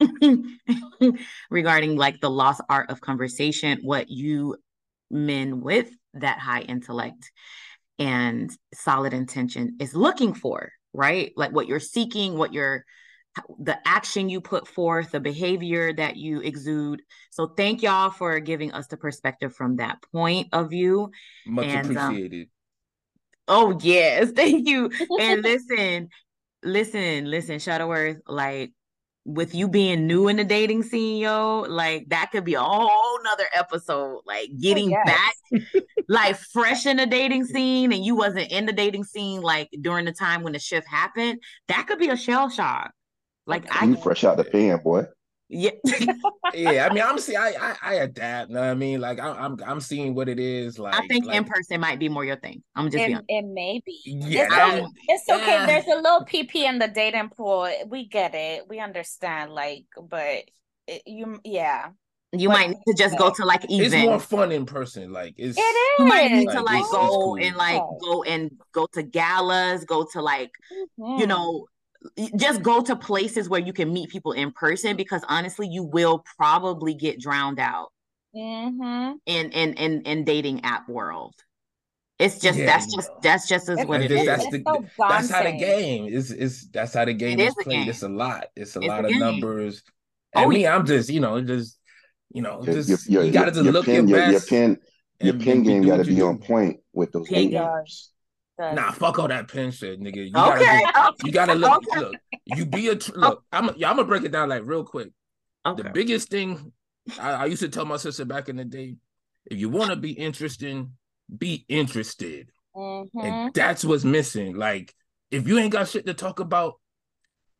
regarding like the lost art of conversation what you men with that high intellect and solid intention is looking for right? Like what you're seeking what you're the action you put forth the behavior that you exude. So thank y'all for giving us the perspective from that point of view.
Much and, um, appreciated. um,
Oh yes, thank you. And listen, listen, listen, Shutterworth, like with you being new in the dating scene, yo, like that could be a whole nother episode. Like oh, getting oh, yes. back, like fresh in the dating scene, and you wasn't in the dating scene like during the time when the shift happened. That could be a shell shock. Like
I fresh out the pan, boy.
Yeah,
yeah. I mean, I'm see, I, I, I adapt. You know what I mean, like I, am I'm, I'm seeing what it is. Like,
I think
like,
in person might be more your thing. I'm just
it, it may be. Yeah, it's, okay. it's okay. Yeah. There's a little PP in the dating pool. We get it. We understand. Like, but it, you, yeah.
You but, might need to just go to like events.
It's more fun in person. Like it's
it is.
You might need to like, go cool. and like go and go to galas, go to like mm-hmm. you know just go to places where you can meet people in person because honestly you will probably get drowned out
mm-hmm.
in, in in in dating app world it's just yeah. that's just that's just as what it is.
That's, the, so that's how the game is. Is that's how the game it is, is played. It's a lot. It's a it's lot a of numbers. And oh, me, I'm just you know just you know just your, your, you got to look
pin,
your,
your best. Your pin, your pin game got to be on point with those pin games.
Nah, fuck all that pen shit, nigga. You gotta, okay. you gotta look, okay. look. You be a look. I'm, yeah, I'm gonna break it down like real quick. Okay. The biggest thing I, I used to tell my sister back in the day: if you want to be interesting, be interested, mm-hmm. and that's what's missing. Like, if you ain't got shit to talk about,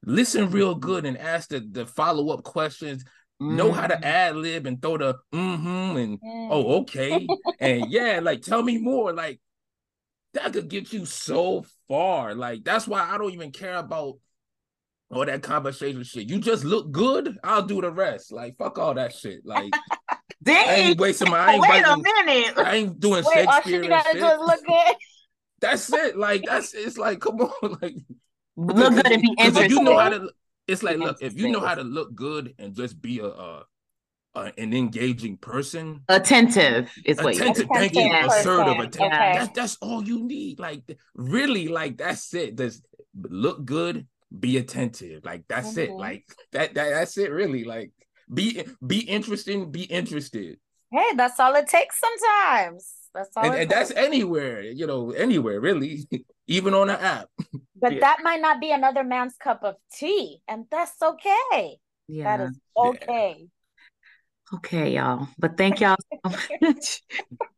listen real good and ask the, the follow up questions. Mm-hmm. Know how to mm-hmm. ad lib and throw the mm-hmm and mm. oh okay and yeah, like tell me more. Like that could get you so far. Like that's why I don't even care about all that conversation shit. You just look good, I'll do the rest. Like fuck all that shit. Like
Dang.
I ain't wasting my I ain't
Wait a minute.
I ain't doing
Wait,
Shakespeare
she
and shit.
look good.
That's it. Like that's it's like come on, like
Look good and be
because if you know how to, it's like look if you know how to look good and just be a, a, a an engaging person,
Attentive is what
attentive,
you
thank you, assertive, attentive.
okay.
That's that's all you need. Like really, like that's it. Just look good, be attentive. Like that's it.
Mhm.
Like that, that that's it. Really, like be be interesting, be interested,
Hey, that's all it takes sometimes. That's all
and, and that's anywhere. You know, anywhere really, even on an app.
But
yeah.
that might not be another man's cup of tea, and that's okay.
Yeah.
That is okay.
Okay, y'all. But thank y'all so much.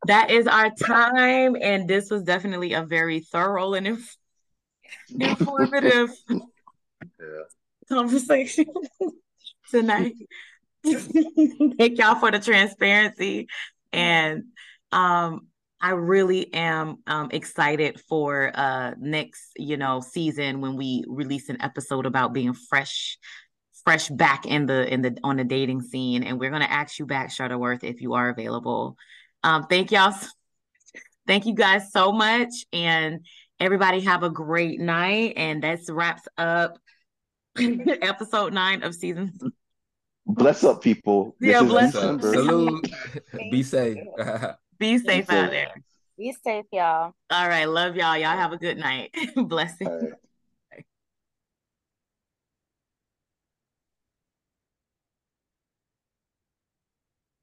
that is our time. And this was definitely a very thorough and inf- informative
Yeah.
conversation tonight. Thank y'all for the transparency. And um I really am um excited for uh next, you know, season when we release an episode about being fresh fresh back in the in the on the dating scene and we're going to ask you back Shutterworth if you are available. Um thank y'all s- thank you guys so much and everybody have a great night and that wraps up episode 9 of season
Bless up, people.
Yeah,
this
bless up.
Salute, be safe.
Be safe
Be
out
safe.
there.
Be safe, y'all.
All right. Love y'all. Y'all have a good night. Blessings.
All right.